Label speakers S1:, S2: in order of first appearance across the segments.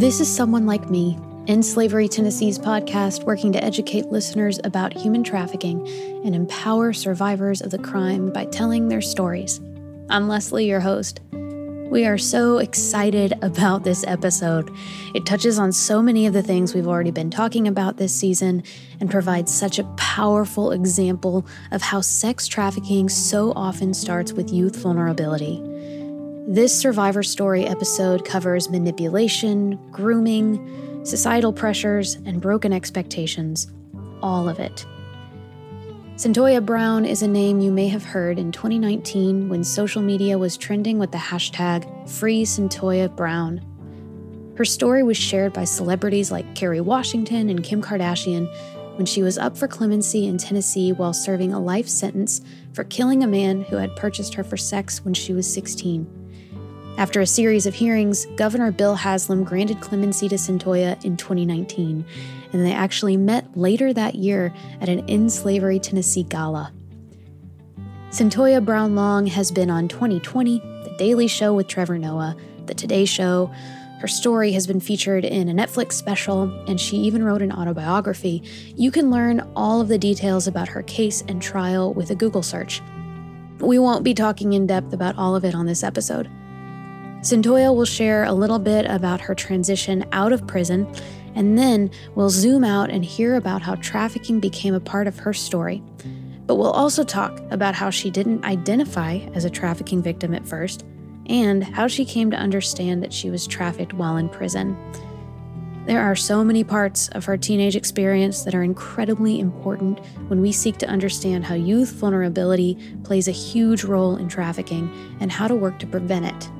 S1: This is Someone Like Me, End Slavery Tennessee's podcast working to educate listeners about human trafficking and empower survivors of the crime by telling their stories. I'm Leslie, your host. We are so excited about this episode. It touches on so many of the things we've already been talking about this season and provides such a powerful example of how sex trafficking so often starts with youth vulnerability. This survivor story episode covers manipulation, grooming, societal pressures, and broken expectations. All of it. Cyntoia Brown is a name you may have heard in 2019 when social media was trending with the hashtag FreeCyntoiaBrown. Her story was shared by celebrities like Kerry Washington and Kim Kardashian when she was up for clemency in Tennessee while serving a life sentence for killing a man who had purchased her for sex when she was 16. After a series of hearings, Governor Bill Haslam granted clemency to Cyntoia in 2019 and they actually met later that year at an End Slavery Tennessee gala. Cyntoia Brown Long has been on 20/20, The Daily Show with Trevor Noah, The Today Show. Her story has been featured in a Netflix special, and she even wrote an autobiography. You can learn all of the details about her case and trial with a Google search. We won't be talking in depth about all of it on this episode. Cyntoia will share a little bit about her transition out of prison and then we'll zoom out and hear about how trafficking became a part of her story. But we'll also talk about how she didn't identify as a trafficking victim at first, and how she came to understand that she was trafficked while in prison. There are so many parts of her teenage experience that are incredibly important when we seek to understand how youth vulnerability plays a huge role in trafficking and how to work to prevent it.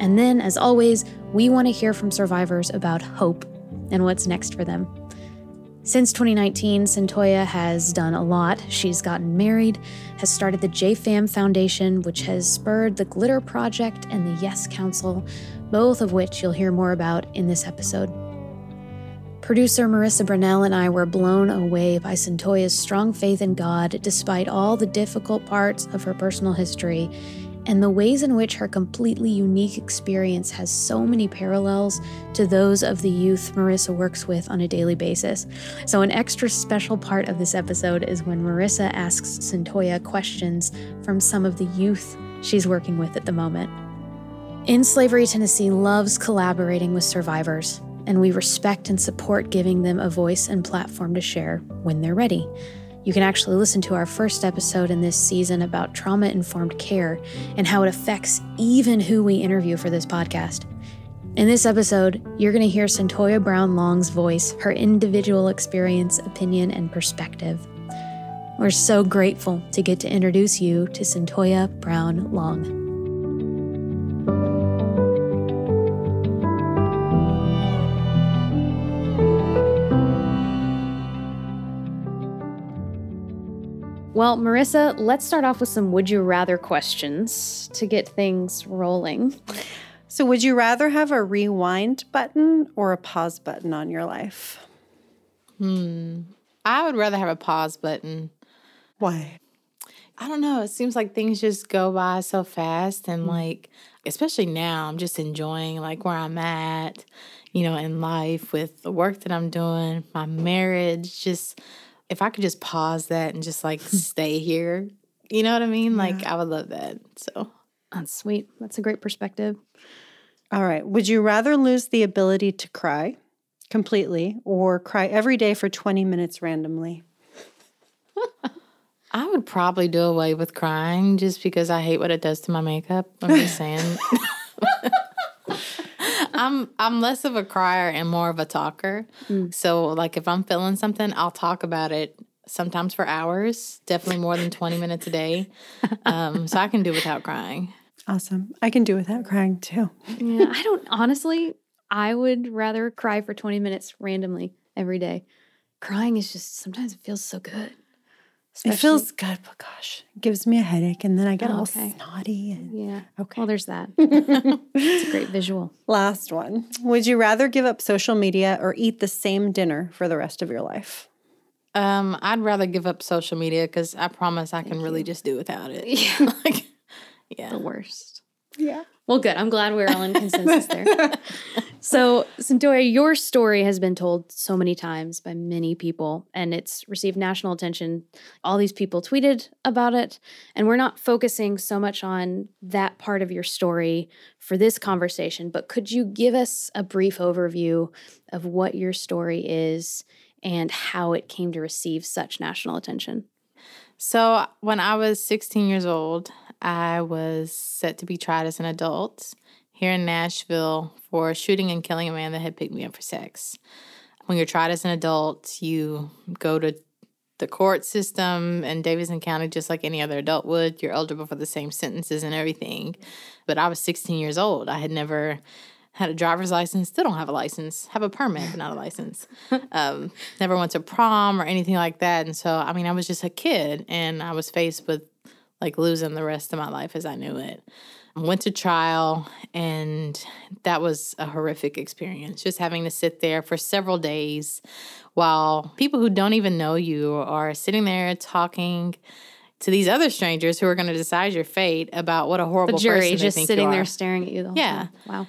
S1: And then, as always, we want to hear from survivors about hope and what's next for them. Since 2019, Cyntoia has done a lot. She's gotten married, has started the JFAM Foundation, which has spurred the Glitter Project and the Yes Council, both of which you'll hear more about in this episode. Producer Marissa Brunell and I were blown away by Cyntoia's strong faith in God despite all the difficult parts of her personal history and the ways in which her completely unique experience has so many parallels to those of the youth Marissa works with on a daily basis. So, an extra special part of this episode is when Marissa asks Cyntoia questions from some of the youth she's working with at the moment. End Slavery Tennessee loves collaborating with survivors, and we respect and support giving them a voice and platform to share when they're ready. You can actually listen to our first episode in this season about trauma informed care and how it affects even who we interview for this podcast. In this episode, you're going to hear Cyntoia Brown Long's voice, her individual experience, opinion, and perspective. We're so grateful to get to introduce you to Cyntoia Brown Long. Well, Marissa, let's start off with some would you rather questions to get things rolling.
S2: So, would you rather have a rewind button or a pause button on your life?
S3: Hmm. I would rather have a pause button.
S2: Why?
S3: I don't know. It seems like things just go by so fast and mm-hmm. like especially now I'm just enjoying like where I'm at, you know, in life with the work that I'm doing, my marriage, just if I could just pause that and just like stay here, you know what I mean? Yeah. Like I would love that. So
S1: that's sweet. That's a great perspective.
S2: All right. Would you rather lose the ability to cry completely or cry every day for 20 minutes randomly?
S3: I would probably do away with crying just because I hate what it does to my makeup. I'm just saying. I'm I'm less of a crier and more of a talker. Mm. So like if I'm feeling something, I'll talk about it sometimes for hours, definitely more than 20 minutes a day. Um, so I can do without crying.
S2: Awesome. I can do without crying too.
S1: yeah, I don't honestly, I would rather cry for 20 minutes randomly every day. Crying is just sometimes it feels so good.
S2: Especially, it feels good, but gosh, it gives me a headache, and then I get oh, all okay. snotty. And,
S1: yeah. Okay. Well, there's that. it's a great visual.
S2: Last one. Would you rather give up social media or eat the same dinner for the rest of your life?
S3: Um, I'd rather give up social media because I promise I can Thank really just do without it. Yeah. like,
S1: yeah. The worst.
S2: Yeah.
S1: Well, good. I'm glad we're all in consensus there. So, Cyntoia, your story has been told so many times by many people, and it's received national attention. All these people tweeted about it, and we're not focusing so much on that part of your story for this conversation. But could you give us a brief overview of what your story is and how it came to receive such national attention?
S3: So, when I was 16 years old, I was set to be tried as an adult here in Nashville for shooting and killing a man that had picked me up for sex. When you're tried as an adult, you go to the court system in Davidson County just like any other adult would. You're eligible for the same sentences and everything. But I was 16 years old. I had never had a driver's license, still don't have a license, have a permit, but not a license. Um, never went to prom or anything like that. And so, I mean, I was just a kid and I was faced with like losing the rest of my life as I knew it went to trial and that was a horrific experience just having to sit there for several days while people who don't even know you are sitting there talking to these other strangers who are going to decide your fate about what a horrible
S1: the jury
S3: person
S1: just sitting
S3: you
S1: there staring at you the
S3: Yeah.
S1: time. Wow.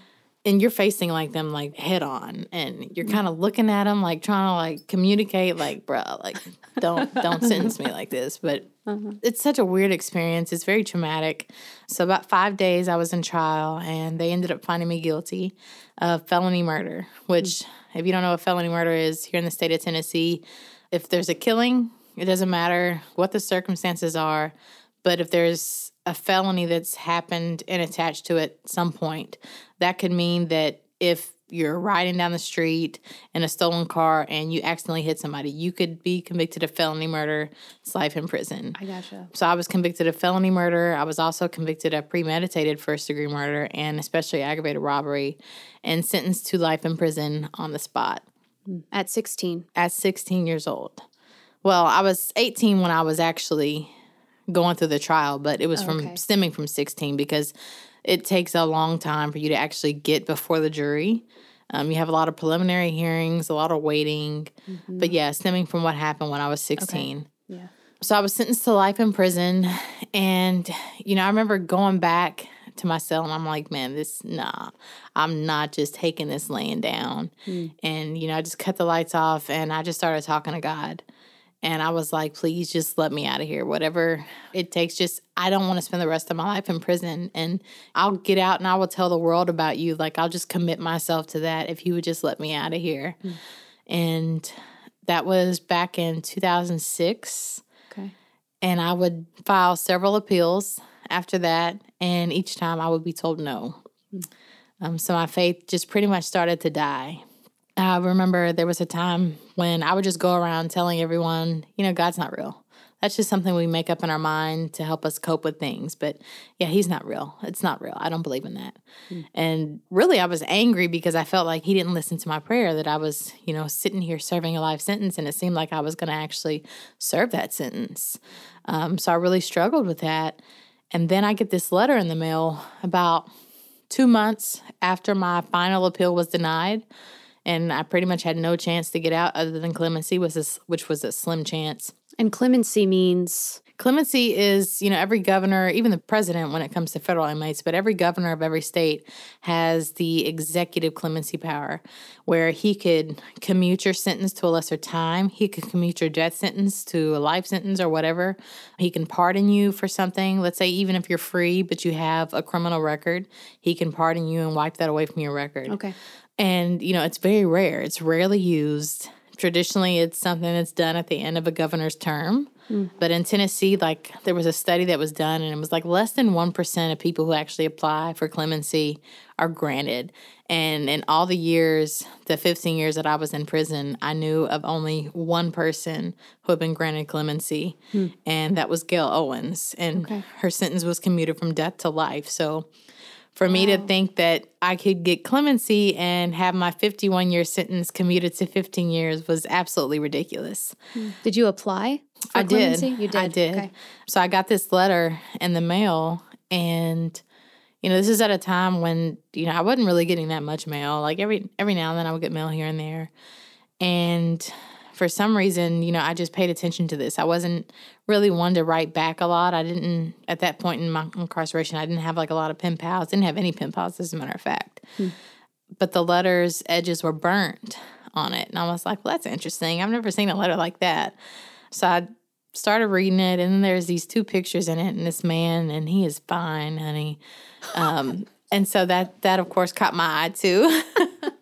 S3: And you're facing like them like head on and you're mm. kind of looking at them like trying to like communicate like bruh like don't don't sentence me like this. But uh-huh. it's such a weird experience. It's very traumatic. So about five days i was in trial and they ended up finding me guilty of felony murder which mm. if you don't know what felony murder is here in the state of tennessee if there's a killing it doesn't matter what the circumstances are but if there's a felony that's happened and attached to it at some point, that could mean that if you're riding down the street in a stolen car and you accidentally hit somebody, you could be convicted of felony murder. It's life in prison.
S1: I gotcha.
S3: So I was convicted of felony murder. I was also convicted of premeditated first degree murder and especially aggravated robbery and sentenced to life in prison on the spot hmm.
S1: At 16.
S3: at 16 years old. Well, I was 18 when I was actually going through the trial, but it was from
S1: Okay.
S3: stemming from 16 because it takes a long time for you to actually get before the jury. Um, you have a lot of preliminary hearings, a lot of waiting. But yeah, stemming from what happened when I was 16.
S1: Yeah.
S3: So I was sentenced to life in prison. And, you know, I remember going back to my cell and I'm like, man, this, nah, I'm not just taking this laying down. And, you know, I just cut the lights off and I just started talking to God. And I was like, please just let me out of here. Whatever it takes, just, I don't want to spend the rest of my life in prison. And I'll get out and I will tell the world about you. Like, I'll just commit myself to that if you would just let me out of here. And that was back in 2006
S1: Okay.
S3: and I would file several appeals after that, and each time I would be told no. Um, so my faith just pretty much started to die. I remember there was a time when I would just go around telling everyone, you know, God's not real. That's just something we make up in our mind to help us cope with things. But yeah, He's not real. It's not real. I don't believe in that. And really, I was angry because I felt like He didn't listen to my prayer, that I was, you know, sitting here serving a life sentence, and it seemed like I was going to actually serve that sentence. Um, so I really struggled with that. And then I get this letter in the mail about two months after my final appeal was denied. And I pretty much had no chance to get out other than clemency, was this, which was a slim chance.
S1: And clemency means
S3: Clemency is, you know, every governor, even the president when it comes to federal inmates, but every governor of every state has the executive clemency power where he could commute your sentence to a lesser time. He could commute your death sentence to a life sentence or whatever. He can pardon you for something. Let's say, even if you're free, but you have a criminal record, he can pardon you and wipe that away from your record.
S1: okay.
S3: And, you know, it's very rare. It's rarely used. Traditionally, it's something that's done at the end of a governor's term. Hmm. But in Tennessee, like there was a study that was done, and it was like less than 1% of people who actually apply for clemency are granted. And in all the years, the 15 years that I was in prison, I knew of only one person who had been granted clemency, hmm. and that was Gaile Owens. And her sentence was commuted from death to life. So for me to think that I could get clemency and have my 51 year sentence commuted to 15 years was absolutely ridiculous. Mm.
S1: Did you apply for
S3: I did.
S1: You did.
S3: I did.
S1: Okay.
S3: So I got this letter in the mail, and you know, this is at a time when you know I wasn't really getting that much mail. Like every every now and then I would get mail here and there, and for some reason, you know, I just paid attention to this. I wasn't really one to write back a lot. I didn't, at that point in my incarceration, I didn't have like a lot of pen pals. Didn't have any pen pals, as a matter of fact. Hmm. But the letters' edges were burnt on it. And I was like, well, that's interesting. I've never seen a letter like that. So I started reading it, and then there's these two pictures in it, and this man, and he is fine, honey. Um, and so that that of course caught my eye too.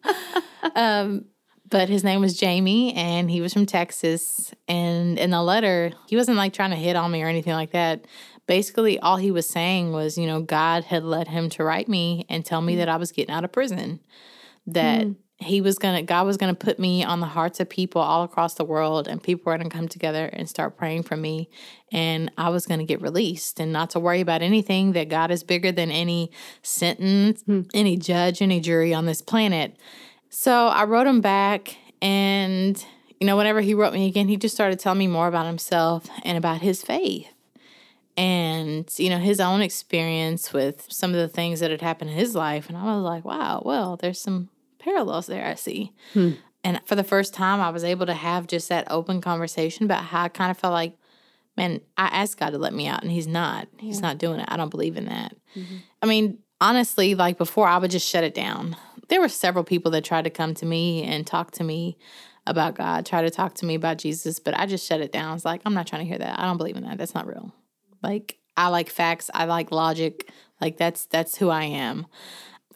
S3: um, but his name was Jamie, and he was from Texas. And in the letter, he wasn't like trying to hit on me or anything like that. Basically, all he was saying was, you know, God had led him to write me and tell me that I was getting out of prison. That mm he was gonna god was gonna put me on the hearts of people all across the world and people were gonna come together and start praying for me and i was gonna get released and not to worry about anything that god is bigger than any sentence hmm. any judge any jury on this planet so i wrote him back and you know whenever he wrote me again he just started telling me more about himself and about his faith and you know his own experience with some of the things that had happened in his life and i was like wow well there's some parallels there I see. Hmm. And for the first time, I was able to have just that open conversation about how I kind of felt like, man, I asked God to let me out, and He's not. Yeah. He's not doing it. I don't believe in that. Mm-hmm. I mean, honestly, like before, I would just shut it down. There were several people that tried to come to me and talk to me about God, try to talk to me about Jesus, but I just shut it down. It's like, I'm not trying to hear that. I don't believe in that. That's not real. Like, I like facts. I like logic. Like that's that's who I am.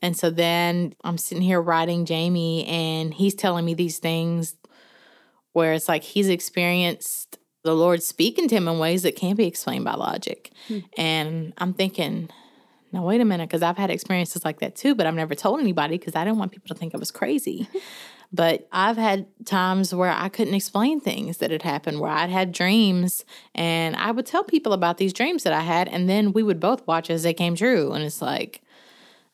S3: And so then I'm sitting here writing Jamie, and he's telling me these things where it's like he's experienced the Lord speaking to him in ways that can't be explained by logic. Hmm. And I'm thinking, now wait a minute, because I've had experiences like that too, but I've never told anybody because I didn't want people to think I was crazy. but I've had times where I couldn't explain things that had happened, where I'd had dreams, and I would tell people about these dreams that I had, and then we would both watch as they came true. And it's like,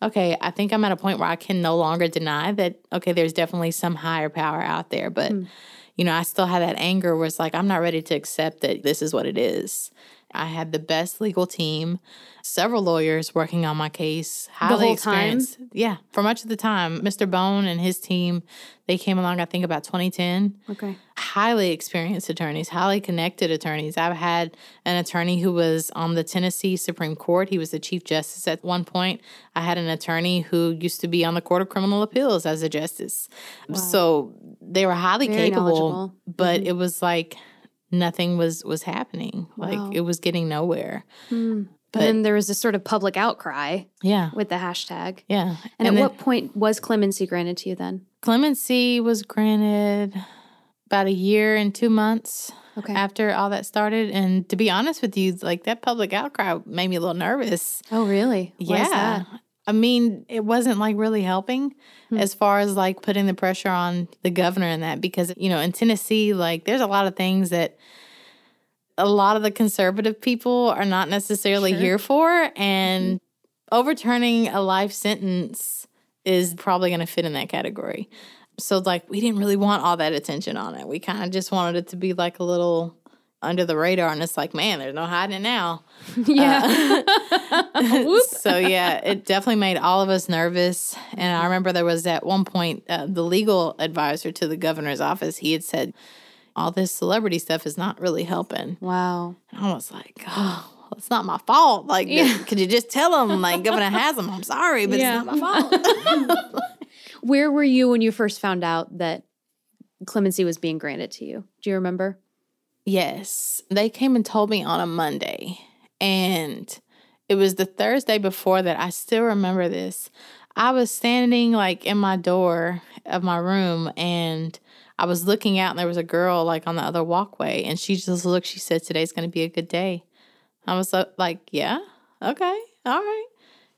S3: okay, I think I'm at a point where I can no longer deny that, okay, there's definitely some higher power out there. But, mm. you know, I still have that anger where it's like, I'm not ready to accept that this is what it is. I had the best legal team, several lawyers working on my case.
S1: Highly the whole experienced.
S3: time? Yeah, for much of the time. Mr. Bone and his team, they came along, I think, about 2010.
S1: Okay.
S3: Highly experienced attorneys, highly connected attorneys. I've had an attorney who was on the Tennessee Supreme Court. He was the Chief Justice at one point. I had an attorney who used to be on the Court of Criminal Appeals as a justice. Wow. So they were highly Very capable, but mm-hmm. it was like, nothing was was happening. Wow. Like it was getting nowhere.
S1: Hmm. But then there was this sort of public outcry.
S3: Yeah.
S1: With the hashtag.
S3: Yeah.
S1: And, and at then, what point was clemency granted to you then?
S3: Clemency was granted about a year and two months okay. after all that started. And to be honest with you, like that public outcry made me a little nervous.
S1: Oh, really?
S3: Why yeah. I mean, it wasn't like really helping hmm. as far as like putting the pressure on the governor and that because, you know, in Tennessee, like there's a lot of things that a lot of the conservative people are not necessarily sure. here for. And mm-hmm. overturning a life sentence is probably going to fit in that category. So, like, we didn't really want all that attention on it. We kind of just wanted it to be like a little under the radar and it's like man there's no hiding it now.
S1: Yeah.
S3: Uh, so yeah it definitely made all of us nervous and i remember there was at one point uh, the legal advisor to the governor's office he had said all this celebrity stuff is not really helping.
S1: Wow.
S3: And i was like oh it's not my fault. Like yeah. could you just tell them like governor has them i'm sorry but yeah. it's not my
S1: fault. Where were you when you first found out that clemency was being granted to you? Do you remember
S3: Yes. They came and told me on a Monday. And it was the Thursday before that. I still remember this. I was standing like in my door of my room and I was looking out and there was a girl like on the other walkway and she just looked, she said, Today's gonna be a good day. I was like, Yeah, okay, all right.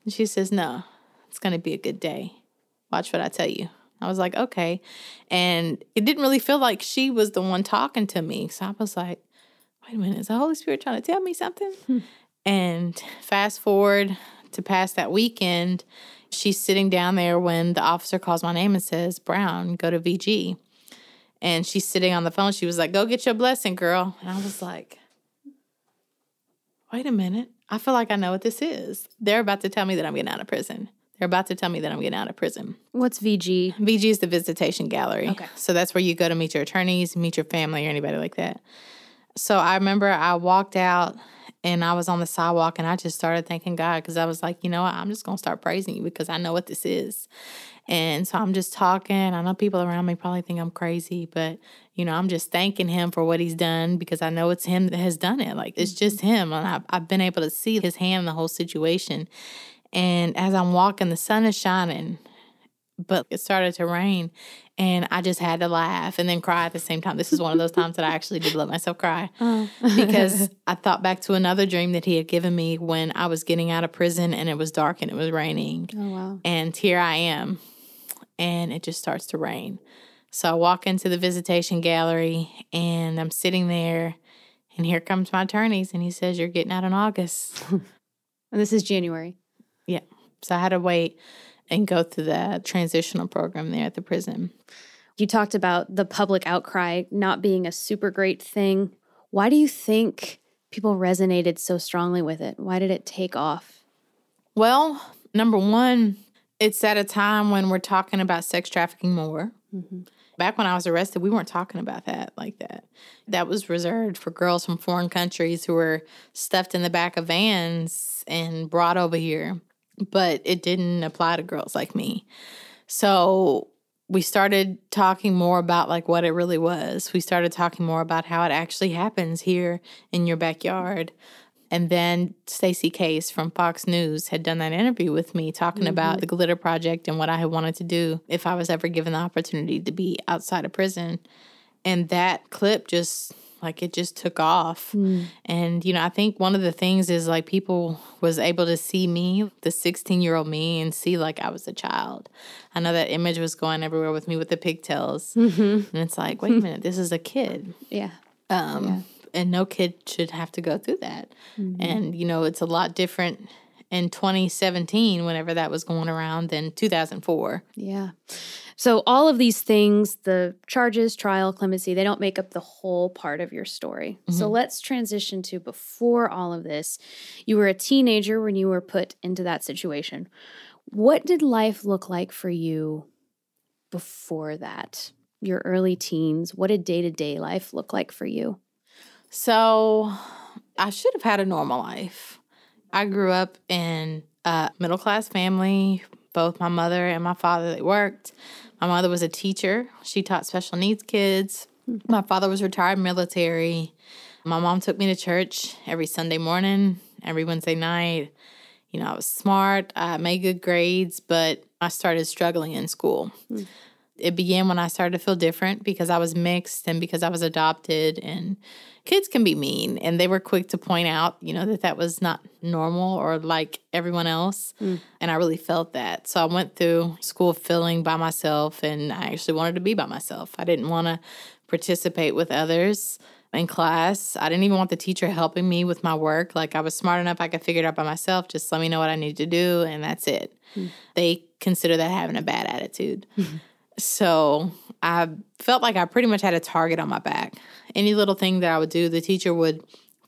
S3: And she says, No, it's gonna be a good day. Watch what I tell you. I was like, okay. And it didn't really feel like she was the one talking to me. So I was like, wait a minute, is the Holy Spirit trying to tell me something? Hmm. And fast forward to past that weekend, she's sitting down there when the officer calls my name and says, Brown, go to VG. And she's sitting on the phone. She was like, go get your blessing, girl. And I was like, wait a minute. I feel like I know what this is. They're about to tell me that I'm getting out of prison. They're about to tell me that I'm getting out of prison.
S1: What's VG?
S3: VG is the visitation gallery.
S1: Okay.
S3: So that's where you go to meet your attorneys, meet your family, or anybody like that. So I remember I walked out and I was on the sidewalk and I just started thanking God because I was like, you know what? I'm just going to start praising you because I know what this is. And so I'm just talking. I know people around me probably think I'm crazy, but you know, I'm just thanking him for what he's done because I know it's him that has done it. Like it's mm-hmm. just him. And I've, I've been able to see his hand in the whole situation. And as I'm walking, the sun is shining, but it started to rain. And I just had to laugh and then cry at the same time. This is one of those times that I actually did let myself cry oh. because I thought back to another dream that he had given me when I was getting out of prison and it was dark and it was raining.
S1: Oh, wow.
S3: And here I am, and it just starts to rain. So I walk into the visitation gallery and I'm sitting there, and here comes my attorneys, and he says, You're getting out in August.
S1: And this is January.
S3: So I had to wait and go through the transitional program there at the prison.
S1: You talked about the public outcry not being a super great thing. Why do you think people resonated so strongly with it? Why did it take off?
S3: Well, number one, it's at a time when we're talking about sex trafficking more. Mm-hmm. Back when I was arrested, we weren't talking about that like that. That was reserved for girls from foreign countries who were stuffed in the back of vans and brought over here. But it didn't apply to girls like me. So we started talking more about like what it really was. We started talking more about how it actually happens here in your backyard. And then Stacey Case from Fox News had done that interview with me talking mm-hmm. about the Glitter Project and what I had wanted to do if I was ever given the opportunity to be outside of prison. And that clip just like it just took off. Mm. And you know, I think one of the things is like people was able to see me, the 16-year-old me and see like I was a child. I know that image was going everywhere with me with the pigtails. Mm-hmm. And it's like, wait a minute, this is a kid
S1: Yeah.
S3: um, and no kid should have to go through that. Mm-hmm. And you know, it's a lot different in 2017, whenever that was going around, than 2004.
S1: Yeah. So all of these things, the charges, trial, clemency, they don't make up the whole part of your story. So mm-hmm. let's transition to before all of this. You were a teenager when you were put into that situation. What did life look like for you before that? Your early teens, what did day-to-day life look like for you?
S3: So I should have had a normal life. I grew up in a middle class family. Both my mother and my father they worked. My mother was a teacher. She taught special needs kids. My father was retired military. My mom took me to church every Sunday morning, every Wednesday night. You know, I was smart. I made good grades, but I started struggling in school. It began when I started to feel different because I was mixed and because I was adopted and kids can be mean and they were quick to point out you know that that was not normal or like everyone else mm. and i really felt that. So i went through school feeling by myself and i actually wanted to be by myself. I didn't want to participate with others in class. I didn't even want the teacher helping me with my work. Like i was smart enough i could figure it out by myself. Just let me know what i need to do and that's it. Mm. They consider that having a bad attitude so I felt like I pretty much had a target on my back. Any little thing that I would do, the teacher would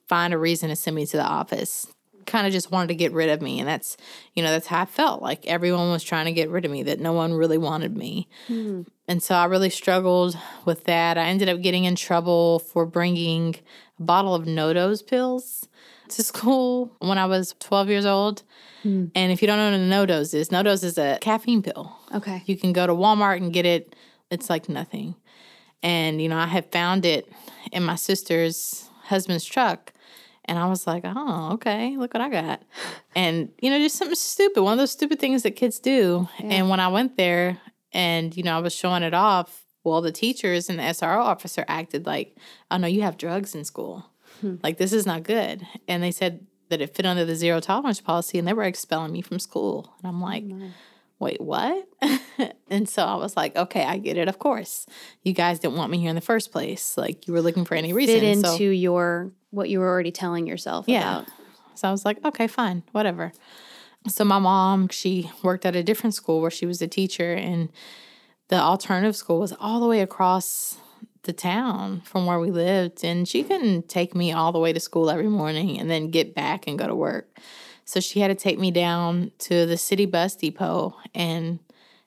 S3: find a reason to send me to the office. Kind of just wanted to get rid of me. And that's, you know, that's how I felt. Like everyone was trying to get rid of me, that no one really wanted me. Hmm. And so I really struggled with that. I ended up getting in trouble for bringing a bottle of NoDoz pills to school when I was 12 years old. Hmm. And if you don't know what a NoDoz is, NoDoz is a caffeine pill.
S1: Okay.
S3: You can go to Walmart and get it. It's like nothing. And, you know, I had found it in my sister's husband's truck. And I was like, oh, okay, look what I got. And, you know, just something stupid, one of those stupid things that kids do. And when I went there and, you know, I was showing it off, well, the teachers and the SRO officer acted like, oh, no, you have drugs in school. Hmm. Like, this is not good. And they said that it fit under the zero tolerance policy and they were expelling me from school. And I'm like, wait, what? and so I was like, okay, I get it. Of course, you guys didn't want me here in the first place. Like you were looking for any reason.
S1: Fit into
S3: so,
S1: your what you were already telling yourself
S3: yeah.
S1: about.
S3: So I was like, okay, fine, whatever. So my mom, she worked at a different school where she was a teacher, and the alternative school was all the way across the town from where we lived, and she couldn't take me all the way to school every morning and then get back and go to work. So she had to take me down to the city bus depot and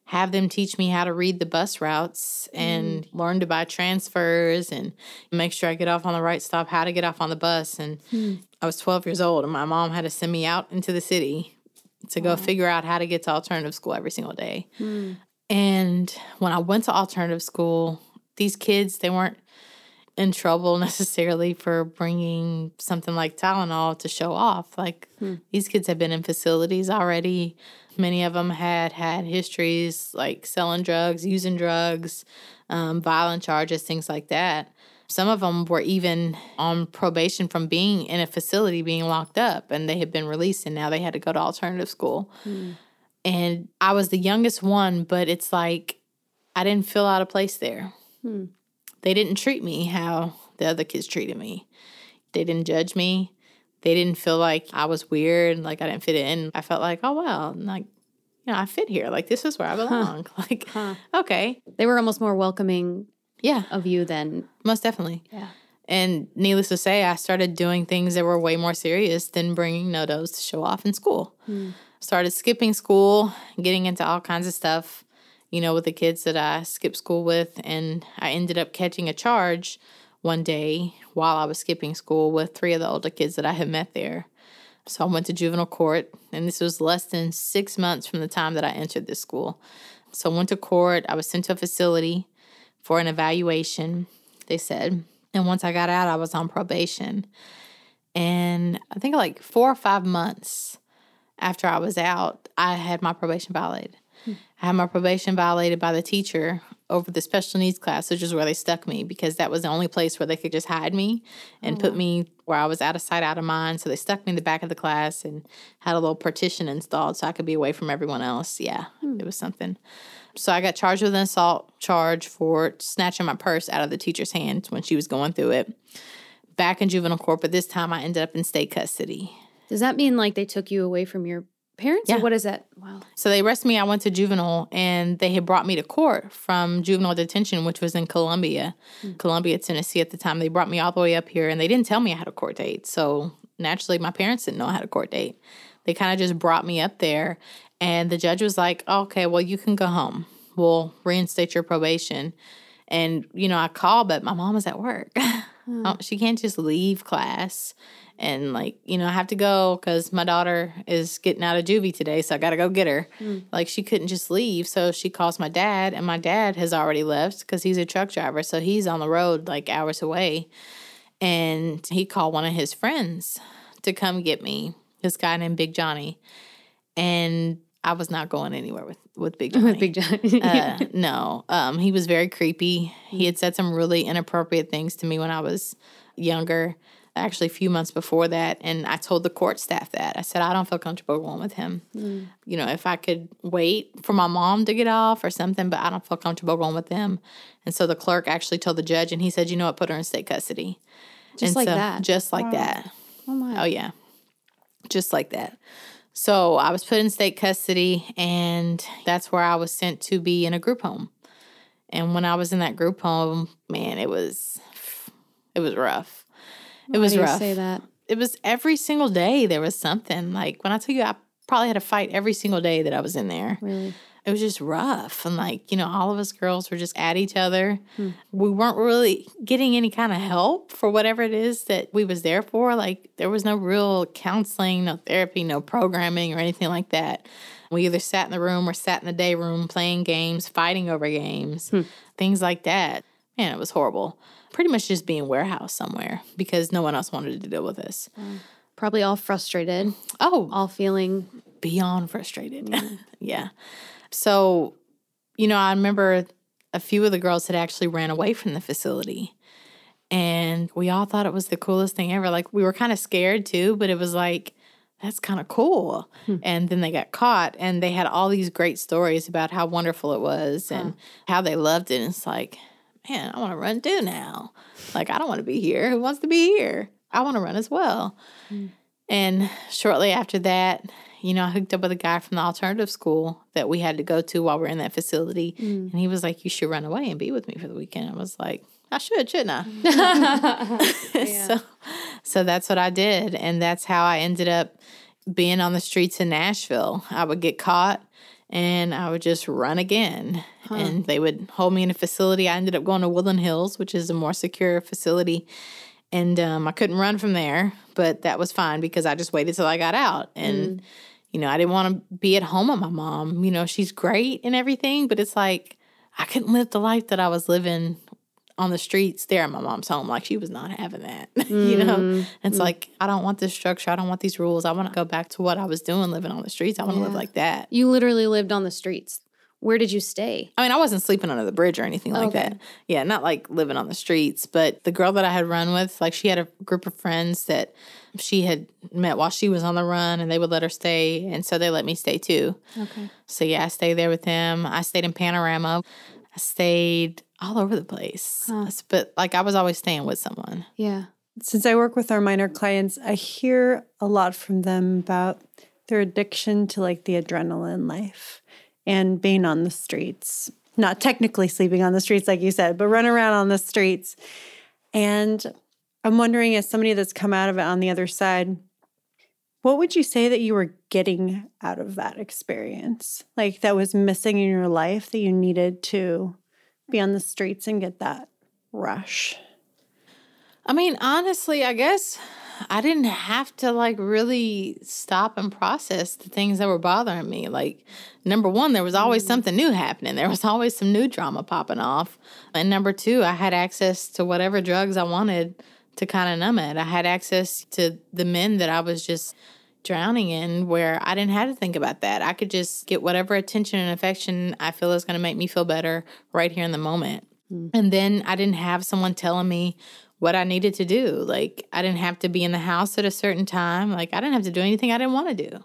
S3: have them teach me how to read the bus routes and
S2: Mm.
S3: learn to buy transfers and make sure I get off on the right stop, how to get off on the bus. And
S2: Hmm.
S3: I was 12 years old, and my mom had to send me out into the city to go figure out how to get to alternative school every single day.
S2: Hmm.
S3: And when I went to alternative school, these kids, they weren't in trouble necessarily for bringing something like Tylenol to show off. Like these kids have been in facilities already. Many of them had had histories like selling drugs, using drugs, um, violent charges, things like that. Some of them were even on probation from being in a facility, being locked up, and they had been released, and now they had to go to alternative school. And I was the youngest one, but it's like I didn't feel out of place there.
S2: Hmm.
S3: They didn't treat me how the other kids treated me. They didn't judge me. They didn't feel like I was weird, and like I didn't fit in. I felt like, oh well, like you know, I fit here. Like this is where I belong. Like
S2: Huh.
S3: okay,
S1: They were almost more welcoming
S3: yeah,
S1: of you than
S3: most definitely.
S1: Yeah.
S3: And needless to say, I started doing things that were way more serious than bringing NoDoz to show off in school. Started skipping school, getting into all kinds of stuff, you know, with the kids that I skipped school with. And I ended up catching a charge one day while I was skipping school with three of the older kids that I had met there. So I went to juvenile court, and this was less than six months from the time that I entered this school. So I went to court. I was sent to a facility for an evaluation, they said. And once I got out, I was on probation. And I think like four or five months after I was out, I had my probation violated. I had my probation violated by the teacher over the special needs class, which is where they stuck me because that was the only place where they could just hide me and put oh, me where I was out of sight, out of mind. So they stuck me in the back of the class and had a little partition installed so I could be away from everyone else. Yeah, hmm. it was something. So I got charged with an assault charge for snatching my purse out of the teacher's hands when she was going through it. Back in juvenile court, but this time I ended up in state custody.
S1: Does that mean like they took you away from your parents?
S3: Yeah.
S1: What is that? Wow.
S3: So they arrested me. I went to juvenile, and they had brought me to court from juvenile detention, which was in Columbia, hmm. Columbia, Tennessee at the time. They brought me all the way up here, and they didn't tell me I had a court date. So naturally, my parents didn't know I had a court date. They kind of just brought me up there, and the judge was like, "Okay, well, you can go home. We'll reinstate your probation." And you know, I called, but my mom was at work. Um, she can't just leave class and like you know I have to go because my daughter is getting out of juvie today, so I got to go get her. Like she couldn't just leave, so she calls my dad, and my dad has already left because he's a truck driver, so he's on the road like hours away. And he called one of his friends to come get me. This guy named Big Johnny, and I was not going anywhere with with Big Johnny.
S1: With Big John.
S3: Uh, no, um, he was very creepy. He had said some really inappropriate things to me when I was younger. Actually, a few months before that, and I told the court staff that I said I don't feel comfortable going with him. You know, if I could wait for my mom to get off or something, but I don't feel comfortable going with them. And so the clerk actually told the judge, and he said, "You know what? Put her in state custody."
S1: Just
S3: And
S1: like
S3: so-
S1: that.
S3: Just like that.
S1: oh my.
S3: Oh yeah. Just like that. So I was put in state custody and that's where I was sent to be in a group home. And when I was in that group home, man, it was it was rough. It
S1: Why
S3: was rough.
S1: say that?
S3: It was every single day there was something. Like when I tell you I probably had a fight every single day that I was in there
S1: Really?
S3: It was just rough and like you know all of us girls were just at each other. Hmm. We weren't really getting any kind of help for whatever it is that we was there for like there was no real counseling no therapy no programming or anything like that. We either sat in the room or sat in the day room playing games fighting over games hmm. things like that. Man it was horrible. Pretty much just being warehouse somewhere because no one else wanted to deal with us. Mm.
S1: Probably all frustrated,
S3: oh.
S1: All feeling
S3: beyond frustrated. Mm. yeah. So, you know, I remember a few of the girls had actually ran away from the facility. And we all thought it was the coolest thing ever. Like, we were kind of scared too, but it was like, that's kind of cool. Hmm. And then they got caught and they had all these great stories about how wonderful it was and how they loved it. And it's like, man, I want to run too now. Like, I don't want to be here. Who wants to be here? I want to run as well. Hmm. And shortly after that, you know, I hooked up with a guy from the alternative school that we had to go to while we are in that facility. Mm. And he was like, You should run away and be with me for the weekend. I was like, I should, shouldn't I? Mm. so, so that's what I did. And that's how I ended up being on the streets in Nashville. I would get caught and I would just run again. Huh. And they would hold me in a facility. I ended up going to Woodland Hills, which is a more secure facility. And um, I couldn't run from there, but that was fine because I just waited till I got out. And, mm. you know, I didn't want to be at home with my mom. You know, she's great and everything, but it's like I couldn't live the life that I was living on the streets there at my mom's home. Like she was not having that, you know? Mm. It's mm. like, I don't want this structure. I don't want these rules. I want to go back to what I was doing living on the streets. I want to yeah. live like that.
S1: You literally lived on the streets. Where did you stay?
S3: I mean, I wasn't sleeping under the bridge or anything like oh, okay. that. Yeah, not like living on the streets, but the girl that I had run with, like she had a group of friends that she had met while she was on the run and they would let her stay. And so they let me stay too. Okay. So yeah, I stayed there with them. I stayed in Panorama. I stayed all over the place. Huh. But like I was always staying with someone.
S1: Yeah.
S2: Since I work with our minor clients, I hear a lot from them about their addiction to like the adrenaline life and being on the streets. Not technically sleeping on the streets, like you said, but run around on the streets. And I'm wondering, as somebody that's come out of it on the other side, what would you say that you were getting out of that experience? Like that was missing in your life that you needed to be on the streets and get that rush?
S3: I mean, honestly, I guess I didn't have to like really stop and process the things that were bothering me. Like, number one, there was always mm. something new happening, there was always some new drama popping off. And number two, I had access to whatever drugs I wanted to kind of numb it. I had access to the men that I was just drowning in where I didn't have to think about that. I could just get whatever attention and affection I feel is going to make me feel better right here in the moment. Mm. And then I didn't have someone telling me what I needed to do. Like I didn't have to be in the house at a certain time. Like I didn't have to do anything I didn't want to do.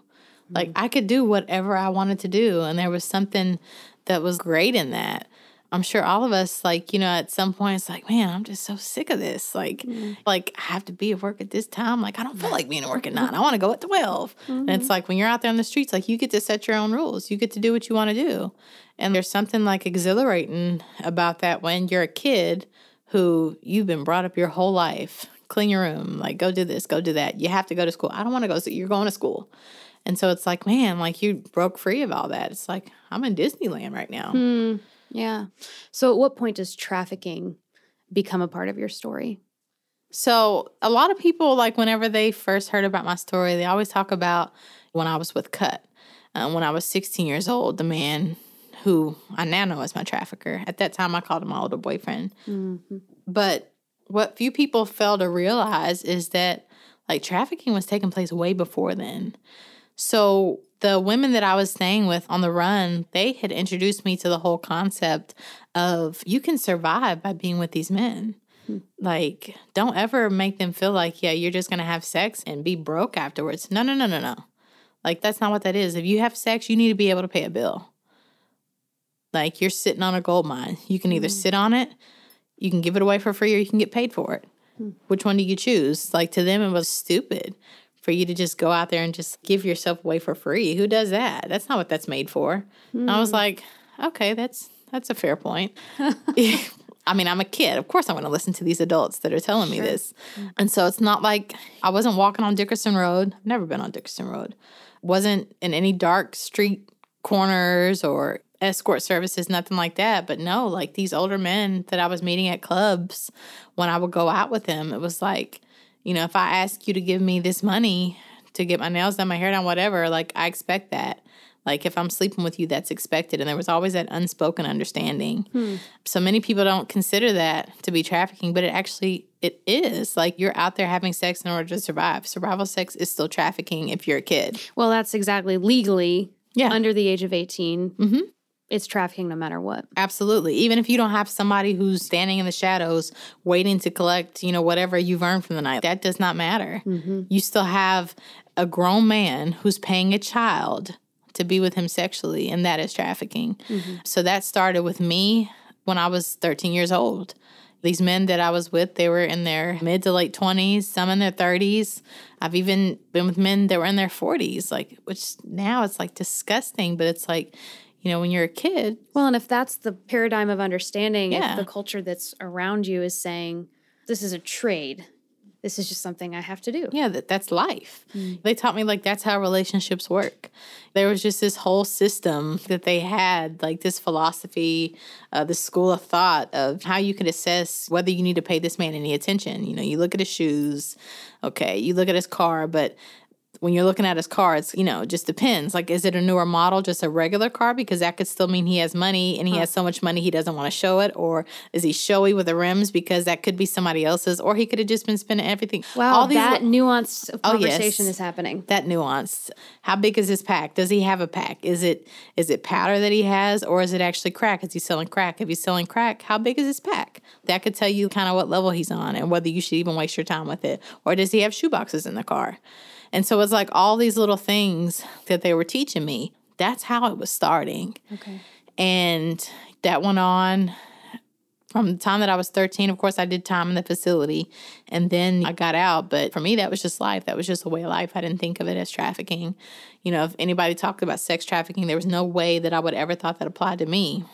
S3: Like I could do whatever I wanted to do and there was something that was great in that. I'm sure all of us, like, you know, at some point it's like, man, I'm just so sick of this. Like, mm-hmm. like I have to be at work at this time. Like, I don't feel like being at work at nine. I want to go at 12. Mm-hmm. And it's mm-hmm. like when you're out there on the streets, like you get to set your own rules. You get to do what you want to do. And there's something like exhilarating about that when you're a kid who you've been brought up your whole life. Clean your room, like go do this, go do that. You have to go to school. I don't want to go. So you're going to school. And so it's like, man, like you broke free of all that. It's like I'm in Disneyland right now.
S1: Hmm. Yeah. So at what point does trafficking become a part of your story?
S3: So a lot of people, like whenever they first heard about my story, they always talk about when I was with Kut. Um, when I was 16 years old, the man who I now know as my trafficker. At that time, I called him my older boyfriend. Mm-hmm. But what few people fail to realize is that like trafficking was taking place way before then. So the women that I was staying with on the run, they had introduced me to the whole concept of you can survive by being with these men. Hmm. Like, don't ever make them feel like, yeah, you're just going to have sex and be broke afterwards. No, no, no, no, no. Like, that's not what that is. If you have sex, you need to be able to pay a bill. Like, you're sitting on a gold mine. You can either mm. sit on it, you can give it away for free, or you can get paid for it. Mm. Which one do you choose? Like, to them, it was stupid for you to just go out there and just give yourself away for free. Who does that? That's not what that's made for. Mm. I was hmm. like, okay, that's that's a fair point. I mean, I'm a kid. Of course, I want to listen to these adults that are telling sure. me this. Hmm. And so it's not like I wasn't walking on Dickerson Road. I've never been on Dickerson Road. Wasn't in any dark street corners or escort services, nothing like that. But no, like these older men that I was meeting at clubs, when I would go out with them, it was like, you know, if I ask you to give me this money to get my nails done, my hair done, whatever, like I expect that. Like if I'm sleeping with you, that's expected. And there was always that unspoken understanding. Hmm. So many people don't consider that to be trafficking, but it actually it is. Like you're out there having sex in order to survive. Survival sex is still trafficking if you're a kid.
S1: Well, that's exactly legally yeah. under the age of 18. Mm-hmm it's trafficking no matter what.
S3: Absolutely. Even if you don't have somebody who's standing in the shadows waiting to collect, you know, whatever you've earned from the night, that does not matter. Mm-hmm. You still have a grown man who's paying a child to be with him sexually, and that is trafficking. Mm-hmm. So that started with me when I was 13 years old. These men that I was with, they were in their mid to late 20s, some in their 30s. I've even been with men that were in their 40s, like, which now it's like disgusting, but it's like, you know, when you're a kid.
S1: Well, and if that's the paradigm of understanding, yeah. if the culture that's around you is saying this is a trade, this is just something I have to do.
S3: Yeah, that, that's life. They taught me like that's how relationships work. There was just this whole system that they had, like this philosophy, uh, this school of thought of how you can assess whether you need to pay this man any attention. You know, you look at his shoes, okay, you look at his car, but when you're looking at his car, it's, you know, it just depends. Like, is it a newer model, just a regular car? Because that could still mean he has money and he has so much money he doesn't want to show it. Or is he showy with the rims because that could be somebody else's? Or he could have just been spending everything.
S1: Wow,
S3: these
S1: that
S3: li-
S1: nuanced of
S3: Oh, yes.
S1: conversation is happening.
S3: that nuance. How big is his pack? Does he have a pack? Is it is it powder that he has, or is it actually crack? Is he selling crack? If he's selling crack, how big is his pack? That could tell you kind of what level he's on and whether you should even waste your time with it. Or does he have shoe boxes in the car? And so it's like all these little things that they were teaching me. That's how it was starting.
S1: Okay.
S3: And that went on from the time that I was 13. Of course, I did time in the facility and then I got out. But for me, that was just life. That was just a way of life. I didn't think of it as trafficking. You know, if anybody talked about sex trafficking, there was no way that I would ever thought that applied to me.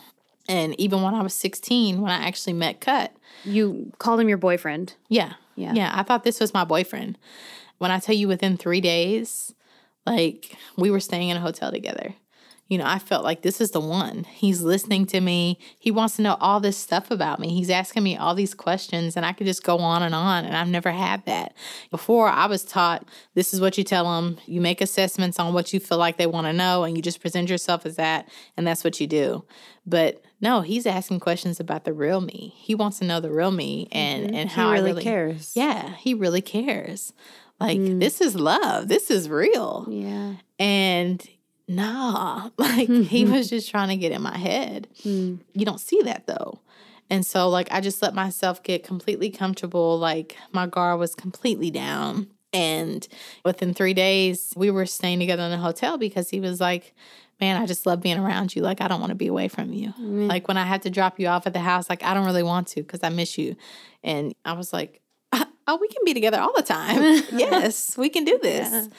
S3: And even when I was 16, when I actually met Kut,
S1: You called him your boyfriend.
S3: yeah.
S1: Yeah.
S3: Yeah. I thought this was my boyfriend. When I tell you within three days, like we were staying in a hotel together. You know, I felt like this is the one. He's listening to me. He wants to know all this stuff about me. He's asking me all these questions, and I could just go on and on. And I've never had that. Before, I was taught this is what you tell them. You make assessments on what you feel like they want to know, and you just present yourself as that, and that's what you do. But no, he's asking questions about the real me. He wants to know the real me and, mm-hmm. and how
S2: really
S3: I really
S2: cares.
S3: Yeah, he really cares. Like, mm. this is love. This is real.
S1: Yeah.
S3: And nah, like he was just trying to get in my head. Hmm. You don't see that though. And so, like, I just let myself get completely comfortable. Like, my guard was completely down. And within three days, we were staying together in a hotel because he was like, Man, I just love being around you. Like, I don't want to be away from you. Like, when I have to drop you off at the house, like, I don't really want to because I miss you. And I was like, Oh, we can be together all the time. yes, we can do this.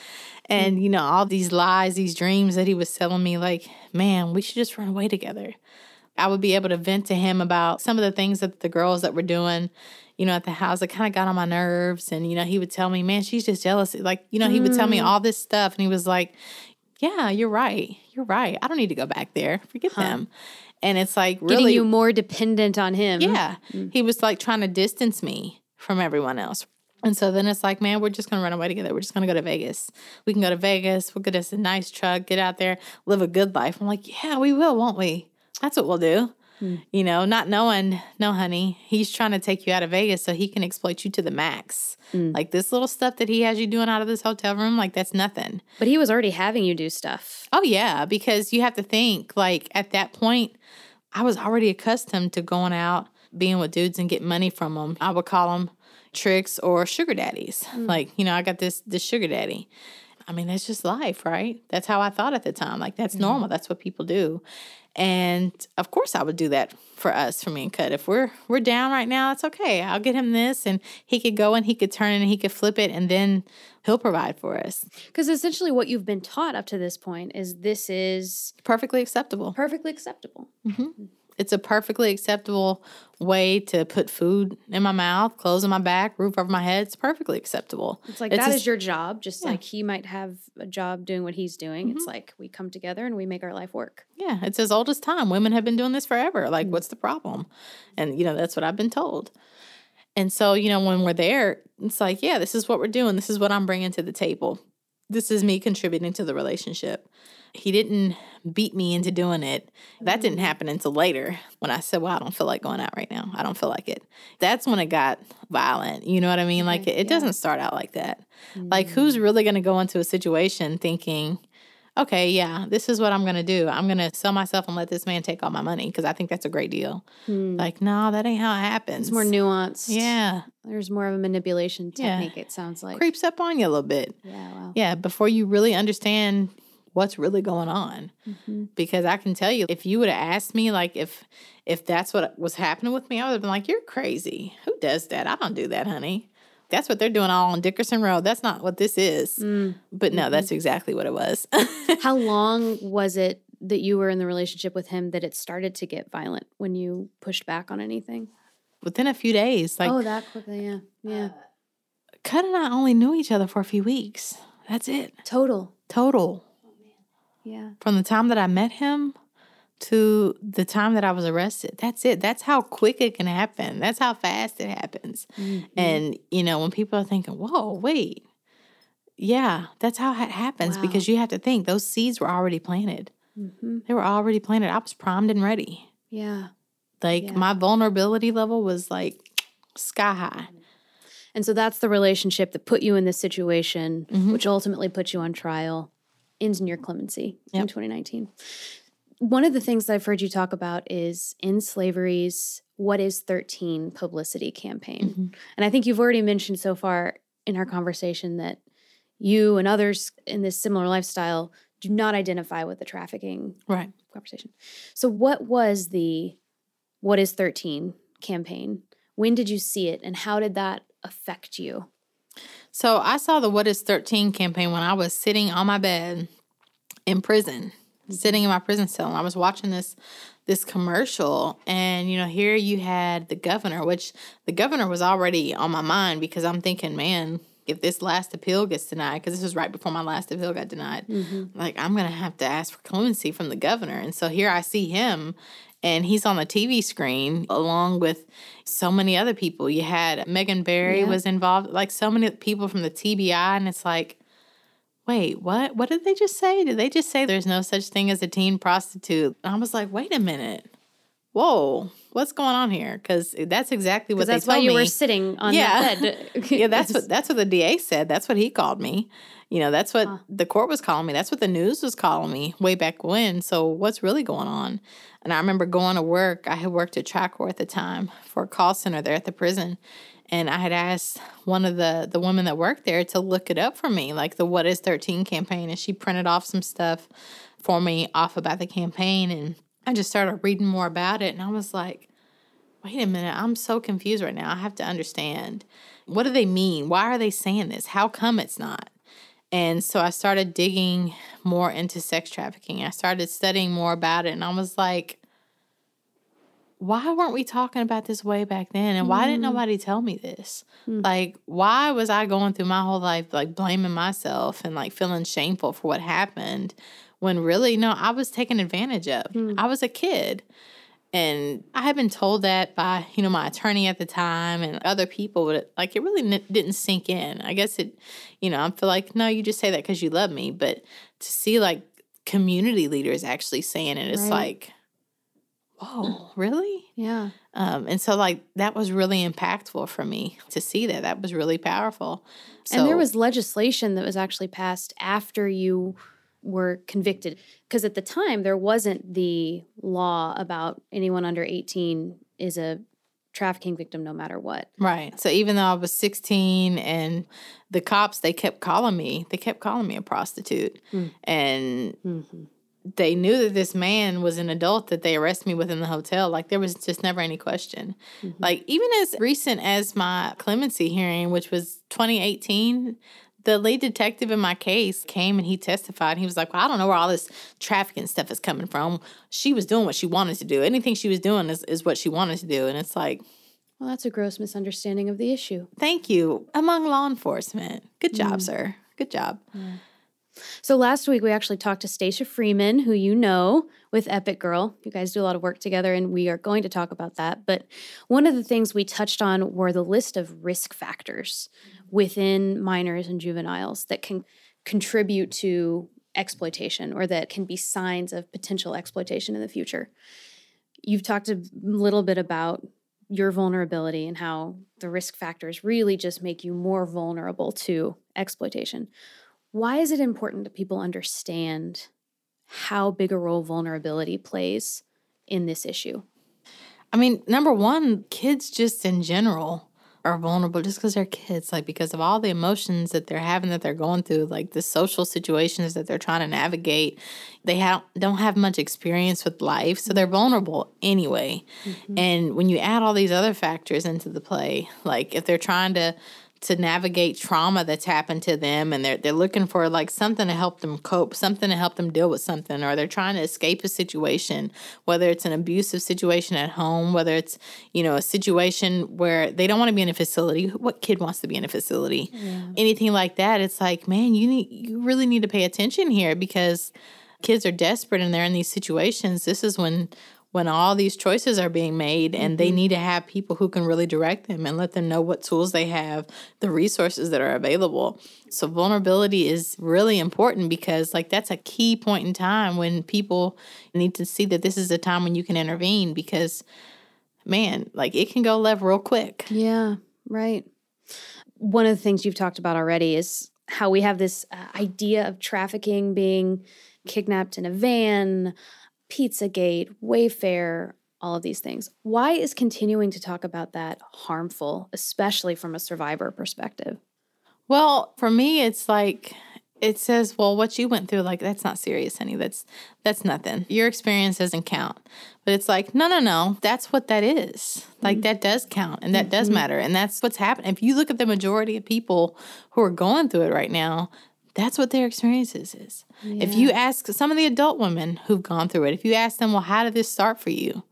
S3: And, you know, all these lies, these dreams that he was telling me, like, man, we should just run away together. I would be able to vent to him about some of the things that the girls that were doing, you know, at the house that kind of got on my nerves. And, you know, he would tell me, man, she's just jealous. Like, you know, he would tell me mm-hmm. all this stuff. And he was like, yeah, you're right. You're right. I don't need to go back there. Forget them. And it's like
S1: Getting you more dependent on him.
S3: yeah. Mm. He was like trying to distance me from everyone else. And so then it's like, man, we're just gonna run away together. We're just gonna go to Vegas. We can go to Vegas. We'll get us a nice truck, get out there, live a good life. I'm like, yeah, we will, won't we? That's what we'll do. Hmm. You know, not knowing, no, honey, he's trying to take you out of Vegas so he can exploit you to the max. Hmm. Like this little stuff that he has you doing out of this hotel room, like that's nothing.
S1: But he was already having you do stuff.
S3: Oh yeah, because you have to think like at that point, I was already accustomed to going out, being with dudes and getting money from them. I would call them tricks or sugar daddies. Hmm. Like you know, I got this this sugar daddy. I mean, that's just life, right? That's how I thought at the time. Like that's hmm. normal. That's what people do. And of course, I would do that for us, for me and Kut. If we're we're down right now, it's okay. I'll get him this, and he could go and he could turn it and he could flip it, and then he'll provide for us.
S1: Because essentially, what you've been taught up to this point is this is
S3: Perfectly acceptable.
S1: perfectly acceptable. Mm-hmm. Hmm.
S3: It's a perfectly acceptable way to put food in my mouth, clothes on my back, roof over my head. It's perfectly acceptable.
S1: It's like that is
S3: just-
S1: your job, just like he might have a job doing what he's doing. It's mm-hmm. like we come together and we make our life work.
S3: yeah, it's as old as time. Women have been doing this forever. Like, mm. what's the problem? And you know, that's what I've been told. And so, you know, when we're there, it's like, yeah, this is what we're doing. This is what I'm bringing to the table. This is me contributing to the relationship. He didn't beat me into doing it. That didn't mm. happen until later when I said, Well, I don't feel like going out right now. I don't feel like it. That's when it got violent. You know what I mean? Mm-hmm. Like, it, it doesn't start out like that. Like, who's mm. really going to go into a situation thinking, okay, yeah, this is what I'm going to do. I'm going to sell myself and let this man take all my money because I think that's a great deal. Hmm. Like, no, that ain't how it happens.
S1: It's more nuanced.
S3: Yeah.
S1: There's more of a manipulation
S3: Yeah.
S1: technique, it sounds like.
S3: Creeps up on you a little bit.
S1: Yeah, wow.
S3: Yeah, before you really understand what's really going on. Mm-hmm. Because I can tell you, if you would have asked me, like, if if that's what was happening with me, I would have been like, "You're crazy. Who does that? I don't do that, honey. That's what they're doing all on Dickerson Road. That's not what this is." Mm. But no, that's mm-hmm. exactly what it was.
S1: How long was it that you were in the relationship with him that it started to get violent when you pushed back on anything?
S3: Within a few days, like
S1: oh, that quickly, yeah. Uh, yeah.
S3: Kut and I only knew each other for a few weeks. That's it.
S1: Total.
S3: Total.
S1: Yeah.
S3: From the time that I met him to the time that I was arrested. That's it. That's how quick it can happen. That's how fast it happens.
S1: Mm-hmm.
S3: And, you know, when people are thinking, whoa, wait, yeah, that's how it happens
S1: Wow.
S3: because you have to think those seeds were already planted.
S1: Mm-hmm.
S3: They were already planted. I was primed and ready.
S1: Yeah.
S3: Like
S1: Yeah.
S3: my vulnerability level was like sky high.
S1: And so that's the relationship that put you in this situation,
S3: Mhm.
S1: which ultimately put you on trial, ends in your clemency in 2019. One of the things that I've heard you talk about is End Slavery's What is 13 publicity campaign.
S3: Mhm.
S1: And I think you've already mentioned so far in our conversation that you and others in this similar lifestyle do not identify with the trafficking
S3: Right.
S1: conversation. So, what was the What is 13 campaign? When did you see it and how did that affect you?
S3: So I saw the What is 13 campaign when I was sitting on my bed in prison, sitting in my prison cell, and I was watching this this commercial and you know here you had the governor which the governor was already on my mind because i'm thinking man if this last appeal gets denied because this was right before my last appeal got denied mm-hmm. like i'm gonna have to ask for clemency from the governor. And so here i see him and he's on the tv screen along with so many other people you had megan barry
S1: Yeah.
S3: was involved like so many people from the tbi and it's like wait, what? What did they just say? Did they just say there's no such thing as a teen prostitute? And I was like, wait a minute. Whoa, what's going on here? Because that's exactly what
S1: that's why you
S3: me.
S1: were sitting on
S3: Yeah.
S1: that
S3: yeah, that's what that's what the DA said. That's what he called me. You know, that's what
S1: Huh.
S3: the court was calling me. That's what the news was calling me way back when. So what's really going on? And I remember going to work. I had worked at TRICOR at the time for a call center there at the prison. And I had asked one of the the women that worked there to look it up for me, like the What Is 13 campaign. And she printed off some stuff for me off about the campaign. And I just started reading more about it. And I was like, wait a minute, I'm so confused right now. I have to understand. What do they mean? Why are they saying this? How come it's not? And so I started digging more into sex trafficking. I started studying more about it. And I was like, why weren't we talking about this way back then? And why didn't mm-hmm. nobody tell me this? Hmm. Like, why was I going through my whole life like blaming myself and like feeling shameful for what happened when really, no, I was taken advantage of. Hmm. I was a kid. And I had been told that by, you know, my attorney at the time and other people, but like it really n- didn't sink in. I guess it, you know, I feel like, no, you just say that because you love me. But to see like community leaders actually saying it, it's
S1: Right.
S3: like, whoa, really?
S1: yeah.
S3: Um, and so like that was really impactful for me to see that. That was really powerful.
S1: and there was legislation that was actually passed after you were convicted. Because at the time, there wasn't the law about anyone under 18 is a trafficking victim no matter what.
S3: Right. So even though I was 16 and the cops, they kept calling me, they kept calling me a prostitute.
S1: Mm.
S3: And
S1: Mm-hmm.
S3: They knew that this man was an adult that they arrested me with in the hotel. Like there was just never any question.
S1: Mm-hmm.
S3: Like even as recent as my clemency hearing, which was 2018, the lead detective in my case came and he testified. He was like, Well, I don't know where all this trafficking stuff is coming from. She was doing what she wanted to do. Anything she was doing is, is what she wanted to do. And it's like,
S1: Well, that's a gross misunderstanding of the issue.
S3: Thank you. Among law enforcement. Good job,
S1: Mm.
S3: sir. Good job.
S1: So last week we actually talked to Stacia Freeman, who you know with Epic Girl. You guys do a lot of work together, and we are going to talk about that. But one of the things we touched on were the list of risk factors mm-hmm. within minors and juveniles that can contribute to exploitation or that can be signs of potential exploitation in the future. You've talked a little bit about your vulnerability and how the risk factors really just make you more vulnerable to exploitation. Why is it important that people understand how big a role vulnerability plays in this issue?
S3: I mean, number one, kids just in general are vulnerable just because they're kids, like because of all the emotions that they're having, that they're going through, like the social situations that they're trying to navigate. They have, don't have much experience with life, so they're vulnerable anyway. Mm-hmm. And when you add all these other factors into the play, like if they're trying to to navigate trauma that's happened to them and they're they're looking for like something to help them cope, something to help them deal with something or they're trying to escape a situation, whether it's an abusive situation at home, whether it's, you know, a situation where they don't want to be in a facility. What kid wants to be in a facility? Yeah. Anything like that, it's like, man, you need you really need to pay attention here because kids are desperate and they're in these situations. This is when when all these choices are being made and mm-hmm. they need to have people who can really direct them and let them know what tools they have, the resources that are available. So vulnerability is really important because like that's a key point in time when people need to see that this is a time when you can intervene because man, like it can go left real quick.
S1: Yeah, right. One of the things you've talked about already is how we have this uh, idea of trafficking being kidnapped in a van, Pizzagate, Wayfair, all of these things. Why is continuing to talk about that harmful, especially from a survivor perspective?
S3: Well, for me, it's like it says, well, what you went through, like that's not serious, honey. That's that's nothing. Your experience doesn't count. But it's like, no, no, no. That's what that is. Like mm-hmm. that does count and that mm-hmm. does matter. And that's what's happening. If you look at the majority of people who are going through it right now, that's what their experiences is. Yeah. If you ask some of the adult women who've gone through it, if you ask them, well, how did this start for you?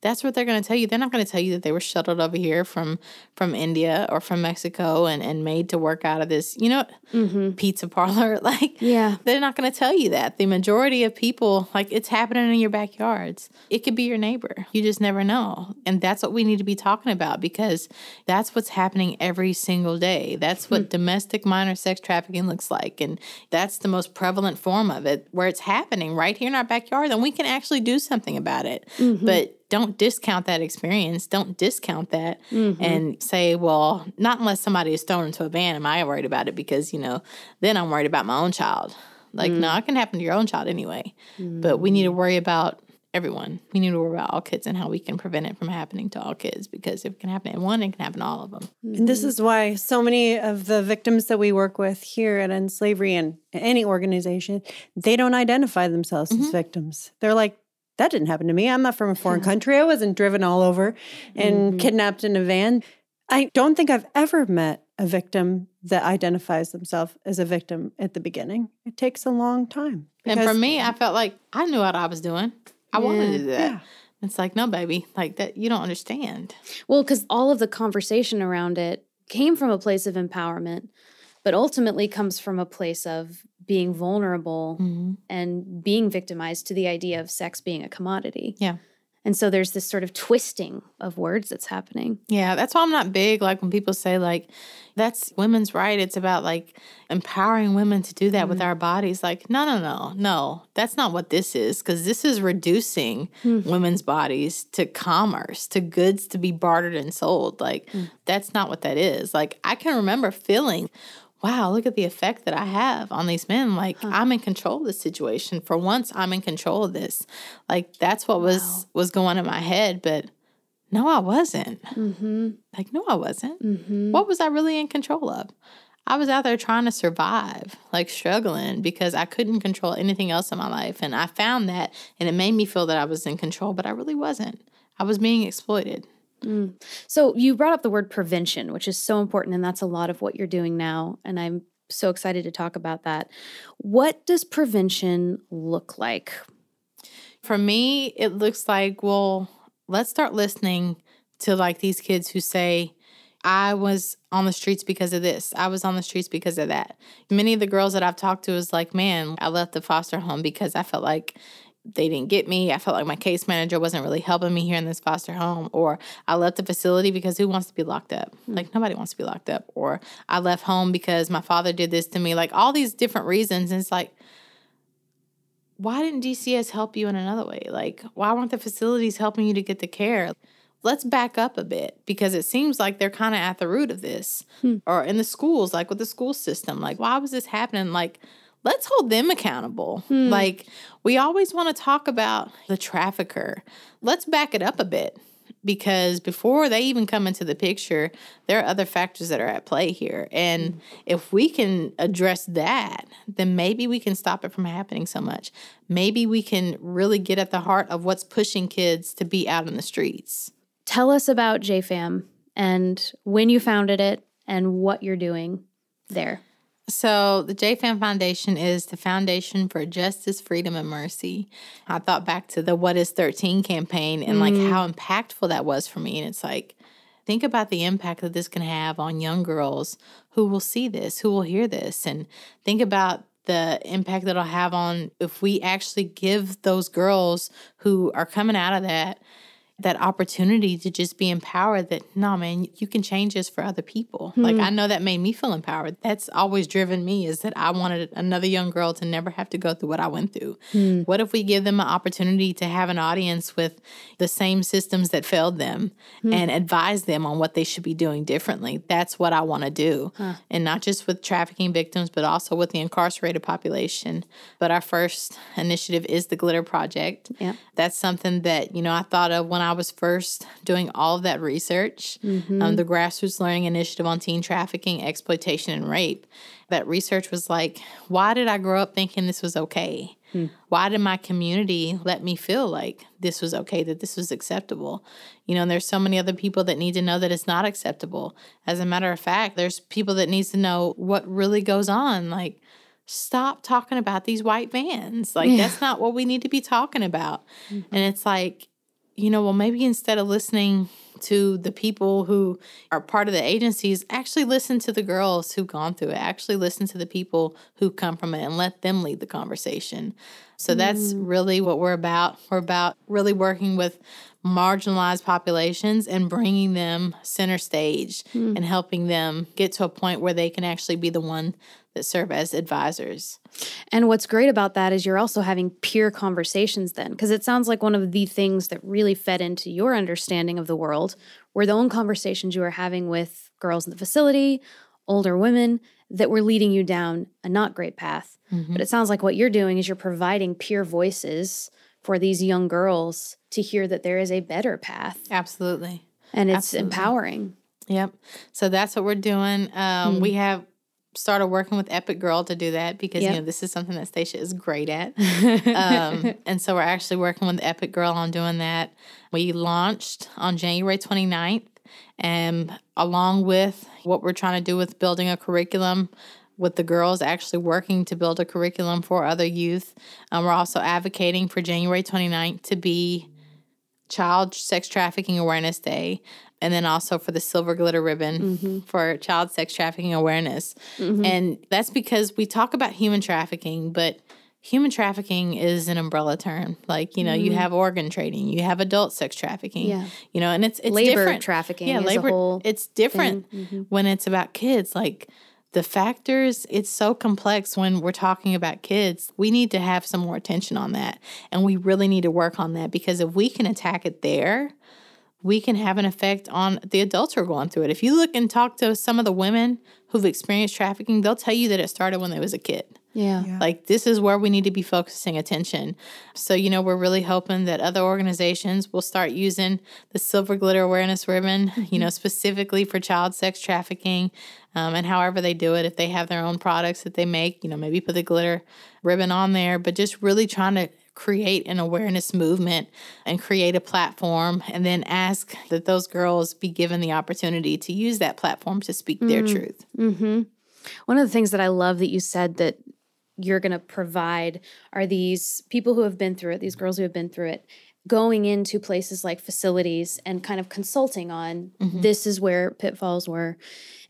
S3: That's what they're going to tell you. They're not going to tell you that they were shuttled over here from from India or from Mexico and, and made to work out of this, you know, mm-hmm. pizza parlor. Like,
S1: yeah,
S3: they're not going to tell you that. The majority of people, like, it's happening in your backyards. It could be your neighbor. You just never know. And that's what we need to be talking about because that's what's happening every single day. That's what mm-hmm. domestic minor sex trafficking looks like. And that's the most prevalent form of it where it's happening right here in our backyard and we can actually do something about it. Mm-hmm. But don't discount that experience. Don't discount that mm-hmm. and say, well, not unless somebody is thrown into a van am I worried about it because, you know, then I'm worried about my own child. Like, mm-hmm. no, it can happen to your own child anyway. Mm-hmm. But we need to worry about everyone. We need to worry about all kids and how we can prevent it from happening to all kids because if it can happen in one, it can happen to all of them.
S2: And this is why so many of the victims that we work with here at End Slavery and any organization, they don't identify themselves as mm-hmm. victims. They're like, that didn't happen to me. I'm not from a foreign country. I wasn't driven all over and mm-hmm. kidnapped in a van. I don't think I've ever met a victim that identifies themselves as a victim at the beginning. It takes a long time.
S3: And for me, I felt like I knew what I was doing. I yeah, wanted to do that. Yeah. It's like, no, baby, like that, you don't understand.
S1: Well, because all of the conversation around it came from a place of empowerment, but ultimately comes from a place of being vulnerable mm-hmm. and being victimized to the idea of sex being a commodity.
S3: Yeah.
S1: And so there's this sort of twisting of words that's happening.
S3: Yeah, that's why I'm not big like when people say like that's women's right. It's about like empowering women to do that mm-hmm. with our bodies. Like, no, no, no, no. That's not what this is because this is reducing mm-hmm. women's bodies to commerce, to goods to be bartered and sold. Like, mm-hmm. that's not what that is. Like, I can remember feeling wow, look at the effect that I have on these men. Like huh. I'm in control of the situation. For once, I'm in control of this. Like that's what was wow. was going in my head. But no, I wasn't. Mm-hmm. Like no, I wasn't. Mm-hmm. What was I really in control of? I was out there trying to survive, like struggling because I couldn't control anything else in my life. And I found that, and it made me feel that I was in control, but I really wasn't. I was being exploited.
S1: Mm. So you brought up the word prevention, which is so important, and that's a lot of what you're doing now. And I'm so excited to talk about that. What does prevention look like?
S3: For me, it looks like, well, let's start listening to like these kids who say, I was on the streets because of this. I was on the streets because of that. Many of the girls that I've talked to is like, man, I left the foster home because I felt like they didn't get me. I felt like my case manager wasn't really helping me here in this foster home. Or I left the facility because who wants to be locked up? Mm-hmm. Like nobody wants to be locked up. Or I left home because my father did this to me. Like all these different reasons. And it's like, why didn't DCS help you in another way? Like, why weren't the facilities helping you to get the care? Let's back up a bit because it seems like they're kind of at the root of this. Hmm. Or in the schools, like with the school system. Like, why was this happening? Like, let's hold them accountable. Hmm. Like, we always want to talk about the trafficker. Let's back it up a bit because before they even come into the picture, there are other factors that are at play here. And hmm. if we can address that, then maybe we can stop it from happening so much. Maybe we can really get at the heart of what's pushing kids to be out in the streets.
S1: Tell us about JFAM and when you founded it and what you're doing there.
S3: So, the JFAM Foundation is the Foundation for Justice, Freedom, and Mercy. I thought back to the What is 13 campaign and like mm. how impactful that was for me. And it's like, think about the impact that this can have on young girls who will see this, who will hear this, and think about the impact that it'll have on if we actually give those girls who are coming out of that that opportunity to just be empowered that no man you can change this for other people. Hmm. Like i know that made me feel empowered. That's always driven me is that i wanted another young girl to never have to go through what i went through. Hmm. What if we give them an opportunity to have an audience with the same systems that failed them hmm. and advise them on what they should be doing differently? That's what i want to do and not just with trafficking victims but also with the incarcerated population. But our first initiative is the glitter project.
S1: Yeah.
S3: that's something that you know i thought of when i was first doing all of that research um, mm-hmm. the grassroots learning initiative on teen trafficking exploitation and rape that research was like why did i grow up thinking this was okay? Hmm. Why did my community let me feel like this was okay that this was acceptable? You know and there's so many other people that need to know that it's not acceptable. As a matter of fact there's people that needs to know what really goes on like stop talking about these white vans. Like that's not what we need to be talking about. Mm-hmm. And it's like, you know, well maybe instead of listening to the people who are part of the agencies, actually listen to the girls who've gone through it. Actually listen to the people who come from it and let them lead the conversation. So that's mm. really what we're about. We're about really working with marginalized populations and bringing them center stage mm. and helping them get to a point where they can actually be the one that serve as advisors.
S1: And what's great about that is you're also having peer conversations then, because it sounds like one of the things that really fed into your understanding of the world were the own conversations you were having with girls in the facility, older women that were leading you down a not great path. But it sounds like what you're doing is you're providing peer voices for these young girls to hear that there is a better path
S3: Absolutely.
S1: and it's
S3: Absolutely.
S1: empowering.
S3: Yep. So that's what we're doing. Um,
S1: Hmm.
S3: We have started working with Epic Girl to do that because
S1: Yep.
S3: you know this is something that Stacia is great at. um, and so we're actually working with Epic Girl on doing that. We launched on January 29th, and along with what we're trying to do with building a curriculum with the girls actually working to build a curriculum for other youth. Um, we're also advocating for January 29th to be Child Sex Trafficking Awareness Day, and then also for the Silver Glitter Ribbon mm-hmm. for Child Sex Trafficking Awareness. Mm-hmm. And that's because we talk about human trafficking, but human trafficking is an umbrella term. Like, you know, you mm-hmm. have organ trading, you have adult sex trafficking,
S1: Yeah.
S3: you know, and it's, it's
S1: Labor
S3: different.
S1: trafficking
S3: Yeah,
S1: is a
S3: labor. it's different when it's about kids. Like, the factors, it's so complex when we're talking about kids. We need to have some more attention on that. And we really need to work on that because if we can attack it there, we can have an effect on the adults who are going through it. If you look and talk to some of the women who've experienced trafficking, they'll tell you that it started when they was a kid.
S1: Yeah.
S3: Like this is where we need to be focusing attention. So, you know, we're really hoping that other organizations will start using the Silver Glitter Awareness Ribbon, you know, specifically for child sex trafficking. Um, and however they do it, if they have their own products that they make, you know, maybe put the glitter ribbon on there, but just really trying to create an awareness movement and create a platform and then ask that those girls be given the opportunity to use that platform to speak their mm. truth. Mm-hmm.
S1: One of the things that I love that you said that you're going to provide are these people who have been through it, these girls who have been through it, going into places like facilities and kind of consulting on mm-hmm. this is where pitfalls were.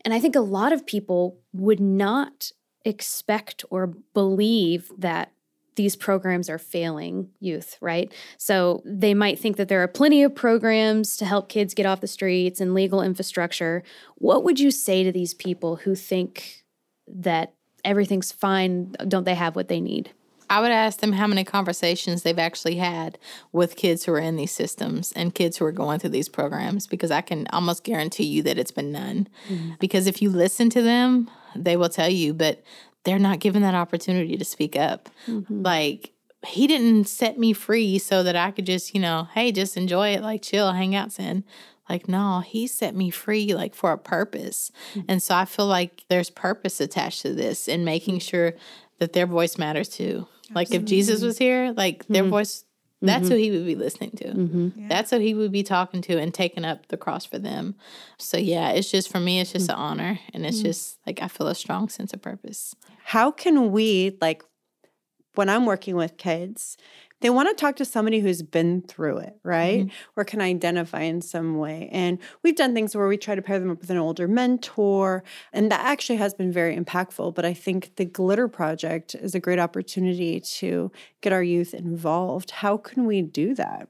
S1: And I think a lot of people would not expect or believe that these programs are failing youth, right? So they might think that there are plenty of programs to help kids get off the streets and legal infrastructure. What would you say to these people who think that everything's fine? Don't they have what they need?
S3: I would ask them how many conversations they've actually had with kids who are in these systems and kids who are going through these programs because I can almost guarantee you that it's been none. Mm-hmm. Because if you listen to them, they will tell you, but they're not given that opportunity to speak up. Mm-hmm. Like, he didn't set me free so that I could just, you know, hey, just enjoy it, like chill, hang out, sin. Like, no, he set me free like for a purpose. Mm-hmm. And so I feel like there's purpose attached to this and making mm-hmm. sure that their voice matters too. Like if Jesus was here, like their voice That's
S1: Mm-hmm.
S3: who he would be listening to. Mm-hmm. That's who he would be talking to and taking up the cross for them. So yeah, it's just for me, it's just mm. an honor, and it's mm. just like I feel a strong sense of purpose.
S2: How can we, like, when I'm working with kids, they want to talk to somebody who's been through it, right? Mm-hmm. Or can identify in some way. And we've done things where we try to pair them up with an older mentor, and that actually has been very impactful. But I think the Glitter Project is a great opportunity to get our youth involved. How can we do that?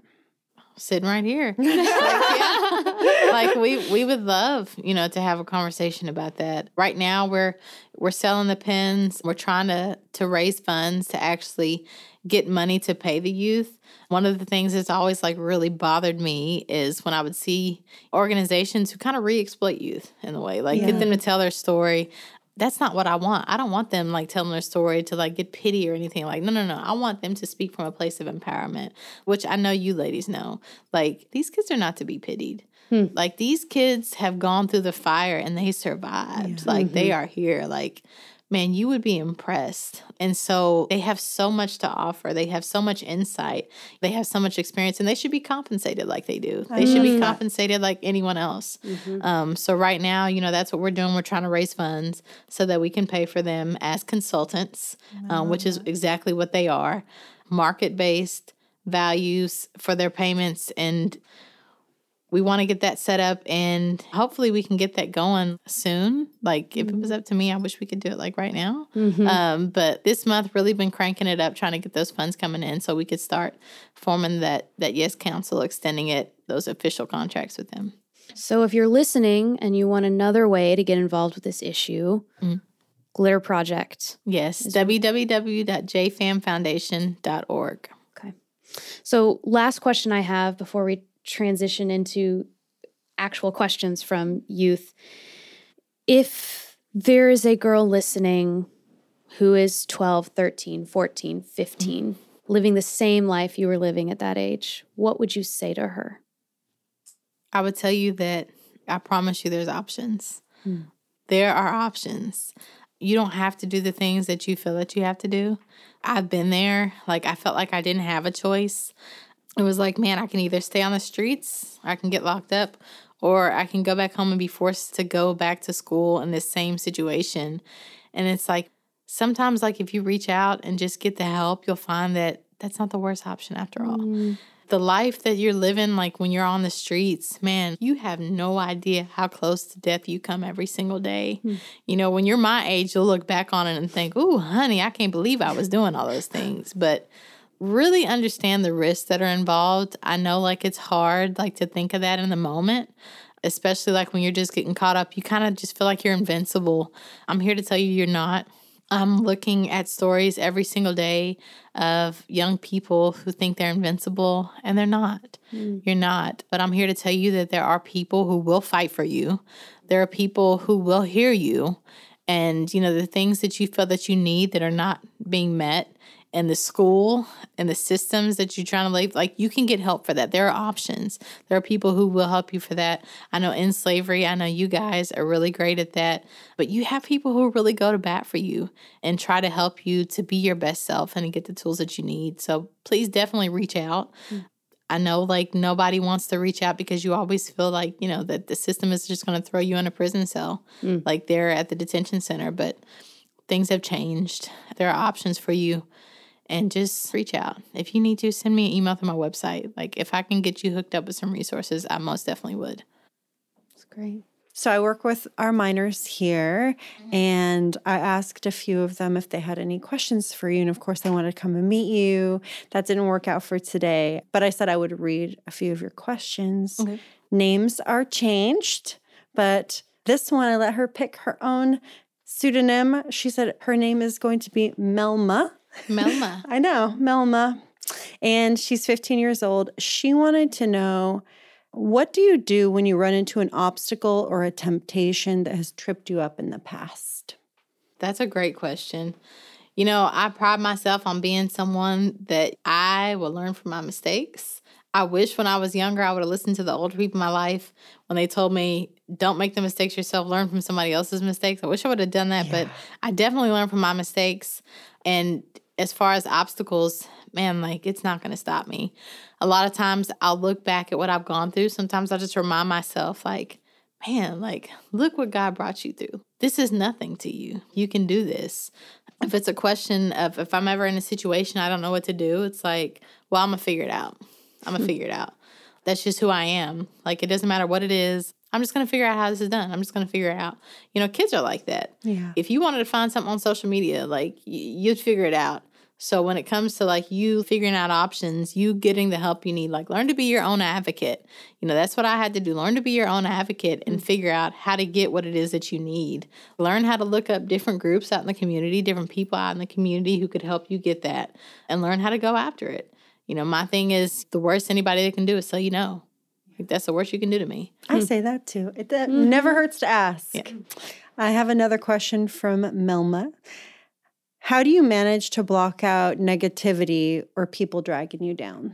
S3: Sitting right here. like, yeah. like we we would love, you know, to have a conversation about that. Right now we're we're selling the pens. We're trying to to raise funds to actually get money to pay the youth. One of the things that's always like really bothered me is when I would see organizations who kind of re-exploit youth in a way, like
S2: Yeah.
S3: get them to tell their story. That's not what I want. I don't want them like telling their story to like get pity or anything. Like, no, no, no. I want them to speak from a place of empowerment, which I know you ladies know. Like, these kids are not to be pitied. Hmm. Like, these kids have gone through the fire and they survived. Like, they mm-hmm. are here. Like, man, you would be impressed. And so they have so much to offer. They have so much insight. They have so much experience, and they should be compensated like they do. They should be compensated like anyone else. Um, so right now, you know, that's what we're doing. We're trying to raise funds so that we can pay for them as consultants, um, which is exactly what they are, market based values for their payments and we want to get that set up and hopefully we can get that going soon. Like if it was mm-hmm. up to me, I wish we could do it like right now. Mm-hmm. Um, but this month really been cranking it up, trying to get those funds coming in so we could start forming that that Yes Council, extending it those official contracts with them.
S1: So if you're listening and you want another way to get involved with this issue, mm. Glitter Project.
S3: Yes, www.jfamfoundation.org.
S1: Okay. So last question I have before we transition into actual questions from youth. If there is a girl listening who is 12, 13, 14, 15, living the same life you were living at that age, what would you say to her?
S3: I would tell you that I promise you there's options. Hmm. There are options. You don't have to do the things that you feel that you have to do. I've been there. Like, I felt like I didn't have a choice. It was like, man, I can either stay on the streets, I can get locked up, or I can go back home and be forced to go back to school in this same situation. And it's like, sometimes, like, if you reach out and just get the help, you'll find that that's not the worst option after all mm. the life that you're living, like when you're on the streets, man, you have no idea how close to death you come every single day. Hmm. You know, when you're my age, you'll look back on it and think, "Ooh, honey, I can't believe I was doing all those things." But really understand the risks that are involved. I know like it's hard like to think of that in the moment, especially like when you're just getting caught up, you kind of just feel like you're invincible. I'm here to tell you you're not. I'm looking at stories every single day of young people who think they're invincible and they're not. Hmm. You're not. But I'm here to tell you that there are people who will fight for you. There are people who will hear you. And, you know, the things that you feel that you need that are not being met in the school and the systems that you're trying to leave, like you can get help for that. There are options. There are people who will help you for that. I know End Slavery, I know you guys are really great at that, but you have people who really go to bat for you and try to help you to be your best self and to get the tools that you need. So please definitely reach out. Mm. I know like nobody wants to reach out because you always feel like, you know, that the system is just going to throw you in a prison cell mm. like they're at the detention center, but things have changed. There are options for you and just reach out. If you need to, send me an email through my website. Like if I can get you hooked up with some resources, I most definitely would.
S1: That's great.
S2: So I work with our minors here, mm-hmm. and I asked a few of them if they had any questions for you. And of course, they wanted to come and meet you. That didn't work out for today, but I said I would read a few of your questions.
S3: Okay.
S2: Names are changed, but this one I let her pick her own pseudonym. She said her name is going to be Melma.
S3: Melma.
S2: I know, Melma. And she's 15 years old. She wanted to know what do you do when you run into an obstacle or a temptation that has tripped you up in the past?
S3: That's a great question. You know, I pride myself on being someone that I will learn from my mistakes. I wish when I was younger, I would have listened to the older people in my life when they told me, don't make the mistakes yourself, learn from somebody else's mistakes. I wish I would have done that, but I definitely learned from my mistakes. And as far as obstacles, man, like it's not going to stop me. A lot of times I'll look back at what I've gone through. Sometimes I'll just remind myself, like, man, like, look what God brought you through. This is nothing to you. You can do this. If it's a question of if I'm ever in a situation I don't know what to do, it's like, well, I'm going to figure it out. I'm going to figure it out. That's just who I am. Like, it doesn't matter what it is. I'm just going to figure out how this is done. I'm just going to figure it out. You know, kids are like that.
S2: Yeah.
S3: If you wanted to find something on social media, like, you'd figure it out. So when it comes to like you figuring out options, you getting the help you need, like learn to be your own advocate. You know, that's what I had to do. Learn to be your own advocate and mm. figure out how to get what it is that you need. Learn how to look up different groups out in the community, different people out in the community who could help you get that and learn how to go after it. You know, my thing is the worst anybody that can do is say you know. Like, that's the worst you can do to me.
S2: I hmm. say that too. It that mm-hmm. never hurts to ask.
S3: Yeah.
S2: I have another question from Melma. How do you manage to block out negativity or people dragging you down?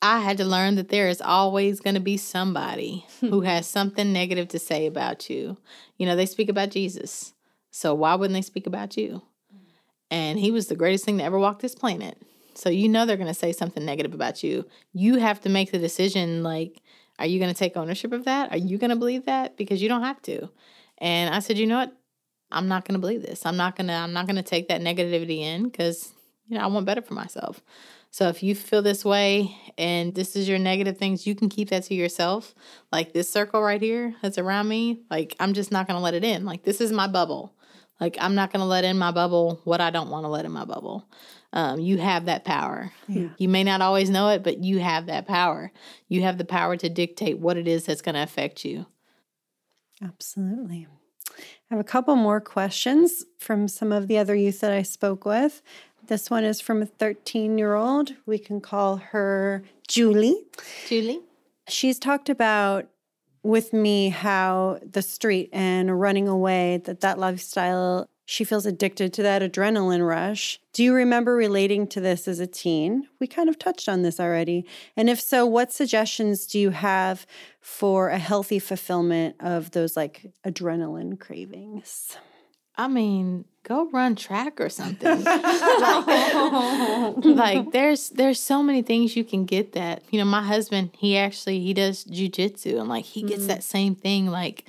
S3: I had to learn that there is always going to be somebody hmm. who has something negative to say about you. You know, they speak about Jesus. So why wouldn't they speak about you? And he was the greatest thing to ever walk this planet. So you know they're going to say something negative about you. You have to make the decision like, are you going to take ownership of that? Are you going to believe that? Because you don't have to. And I said, you know what? I'm not going to believe this. I'm not going to I'm not going to take that negativity in cuz you know, I want better for myself. So if you feel this way and this is your negative things, you can keep that to yourself. Like this circle right here that's around me, like I'm just not going to let it in. Like this is my bubble. Like I'm not going to let in my bubble what I don't want to let in my bubble. Um, you have that power.
S2: Yeah.
S3: You may not always know it, but you have that power. You have the power to dictate what it is that's going to affect you.
S2: Absolutely. I have a couple more questions from some of the other youth that I spoke with. This one is from a 13 year old. We can call her Julie.
S3: Julie?
S2: She's talked about with me how the street and running away, that that lifestyle, she feels addicted to that adrenaline rush. Do you remember relating to this as a teen? We kind of touched on this already. And if so, what suggestions do you have for a healthy fulfillment of those like adrenaline cravings?
S3: I mean, go run track or something. like, there's there's so many things you can get that. You know, my husband, he actually he does jujitsu and like he gets mm. that same thing. Like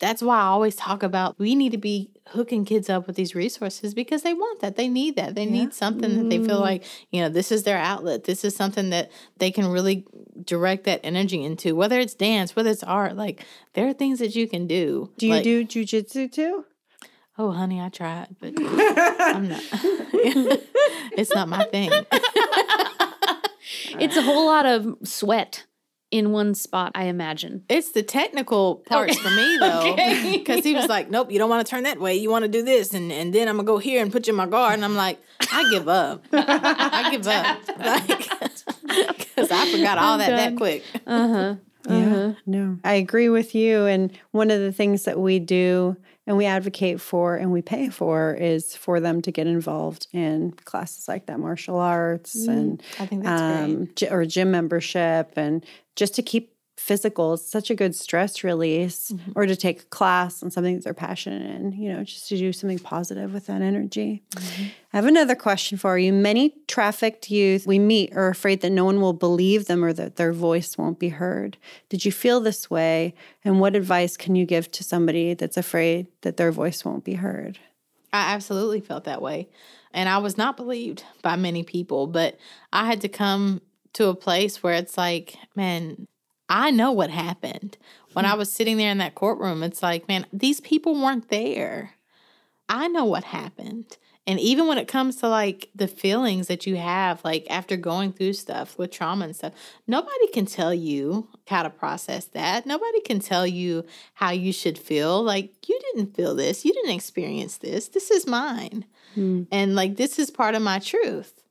S3: that's why I always talk about we need to be hooking kids up with these resources because they want that. They need that. They need something that they feel mm-hmm. like, you know, this is their outlet. This is something that they can really direct that energy into, whether it's dance, whether it's art. Like there are things that you can do.
S2: Do you
S3: Like,
S2: do jujitsu too?
S3: Oh, honey, I tried, but I'm not. it's not my thing.
S1: It's a whole lot of sweat in one spot, I imagine.
S3: It's the technical parts for me though,
S1: Okay.
S3: because he was like, "Nope, you don't want to turn that way. You want to do this, and and then I'm gonna go here and put you in my guard." And I'm like, "I give up. I give up." Like, because I forgot all that that quick.
S1: Uh huh.
S2: Yeah, no, I agree with you. And one of the things that we do and we advocate for and we pay for is for them to get involved in classes like that, martial arts and
S3: I think that's
S2: um, gy- or gym membership, and just to keep physical. It's such a good stress release,
S3: Mm-hmm.
S2: or to take a class on something that they're passionate in. You know, just to do something positive with that energy.
S3: Mm-hmm.
S2: I have another question for you. Many trafficked youth we meet are afraid that no one will believe them or that their voice won't be heard. Did you feel this way? And what advice can you give to somebody that's afraid that their voice won't be heard?
S3: I absolutely felt that way. And I was not believed by many people, but I had to come to a place where it's like, man, I know what happened. When I hmm. was sitting there in that courtroom, it's like, man, these people weren't there. I know what happened. And even when it comes to like the feelings that you have, like after going through stuff with trauma and stuff, nobody can tell you how to process that. Nobody can tell you how you should feel. Like, you didn't feel this. You didn't experience this. This is mine. Hmm. And like, this is part of my truth.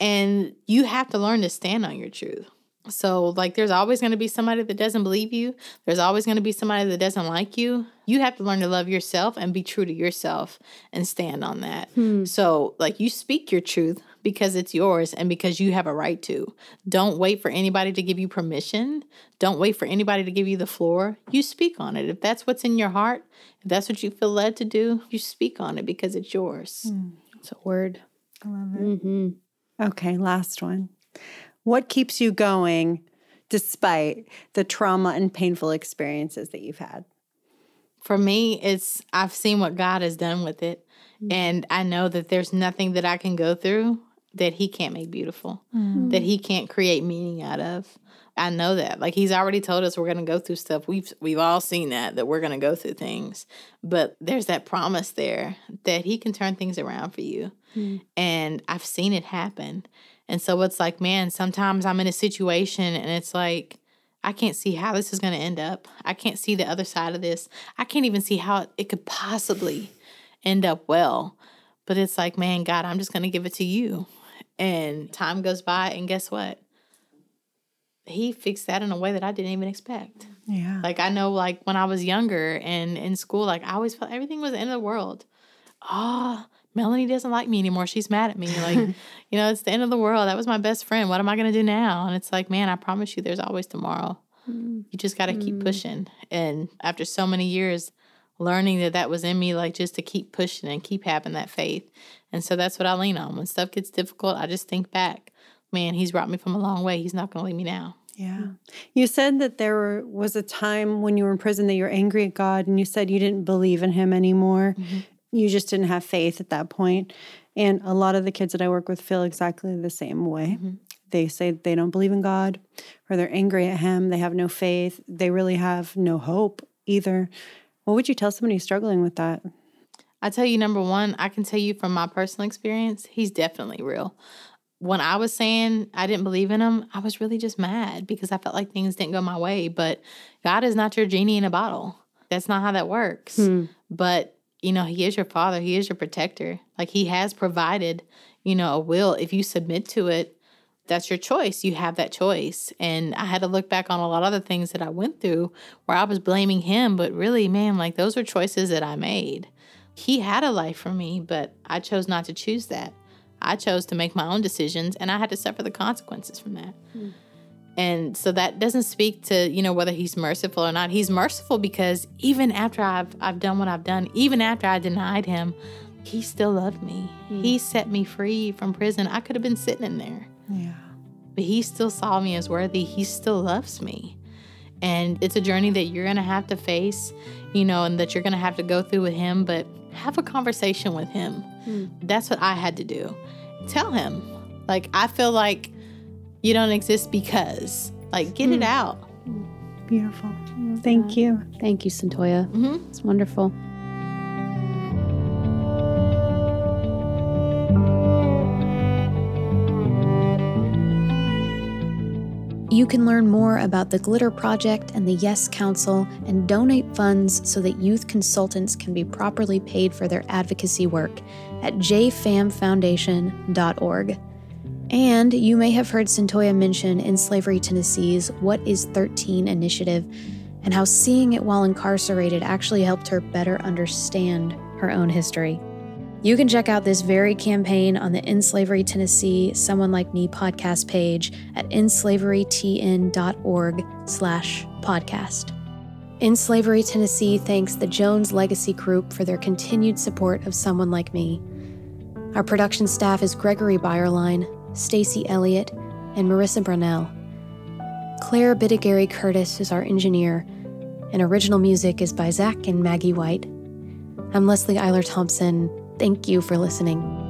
S3: And you have to learn to stand on your truth. So, like, there's always going to be somebody that doesn't believe you. There's always going to be somebody that doesn't like you. You have to learn to love yourself and be true to yourself and stand on that. So, like, you speak your truth because it's yours and because you have a right to. Don't wait for anybody to give you permission. Don't wait for anybody to give you the floor. You speak on it. If that's what's in your heart, if that's what you feel led to do, you speak on it because it's yours.
S1: It's a word.
S2: I love it.
S1: hmm
S2: Okay, last one. What keeps you going despite the trauma and painful experiences that you've had?
S3: For me, it's I've seen what God has done with it. Mm-hmm. And I know that there's nothing that I can go through that He can't make beautiful, mm-hmm. that He can't create meaning out of. I know that. Like he's already told us we're going to go through stuff. We've we've all seen that that we're going to go through things. But there's that promise there that he can turn things around for you. Mm. And I've seen it happen. And so it's like, man, sometimes I'm in a situation and it's like I can't see how this is going to end up. I can't see the other side of this. I can't even see how it could possibly end up well. But it's like, man, God, I'm just going to give it to you. And time goes by and guess what? he fixed that in a way that I didn't even expect.
S2: Yeah.
S3: Like I know like when I was younger and in school, like I always felt everything was the end of the world. Oh, Melanie doesn't like me anymore. She's mad at me. Like, you know, it's the end of the world. That was my best friend. What am I gonna do now? And it's like, man, I promise you there's always tomorrow. Mm. You just gotta mm. keep pushing. And after so many years learning that that was in me, like just to keep pushing and keep having that faith. And so that's what I lean on. When stuff gets difficult, I just think back man, he's brought me from a long way. He's not going to leave me now.
S2: Yeah. You said that there was a time when you were in prison that you were angry at God and you said you didn't believe in him anymore. Mm-hmm. You just didn't have faith at that point. And a lot of the kids that I work with feel exactly the same way. Mm-hmm. They say they don't believe in God or they're angry at him. They have no faith. They really have no hope either. What would you tell somebody struggling with that?
S3: I tell you, number one, I can tell you from my personal experience, he's definitely real when I was saying I didn't believe in him, I was really just mad because I felt like things didn't go my way. But God is not your genie in a bottle. That's not how that works. Hmm. But, you know, He is your father, He is your protector. Like He has provided, you know, a will. If you submit to it, that's your choice. You have that choice. And I had to look back on a lot of the things that I went through where I was blaming Him. But really, man, like those are choices that I made. He had a life for me, but I chose not to choose that. I chose to make my own decisions and I had to suffer the consequences from that. Mm. And so that doesn't speak to, you know, whether he's merciful or not. He's merciful because even after I've I've done what I've done, even after I denied him, he still loved me. Mm. He set me free from prison. I could have been sitting in there.
S2: Yeah.
S3: But he still saw me as worthy. He still loves me. And it's a journey that you're going to have to face, you know, and that you're going to have to go through with him, but have a conversation with him. Mm. That's what I had to do tell him. Like, I feel like you don't exist because, like, get mm. it hmm. out.
S2: Beautiful. Thank you.
S1: Thank you, Cyntoia. Mm-hmm. It's wonderful. You can learn more about the Glitter Project and the Yes Council and donate funds so that youth consultants can be properly paid for their advocacy work at jfamfoundation.org. And you may have heard Cyntoia mention End Slavery Tennessee's What is 13 initiative and how seeing it while incarcerated actually helped her better understand her own history. You can check out this very campaign on the End Slavery Tennessee Someone Like Me podcast page at endslaverytn.org slash podcast. End Slavery Tennessee thanks the Jones Legacy Group for their continued support of Someone Like Me. Our production staff is Gregory Byerline, Stacy Elliott, and Marissa Brunell. Claire Bittigary Curtis is our engineer, and original music is by Zach and Maggie White. I'm Leslie Eiler Thompson. Thank you for listening.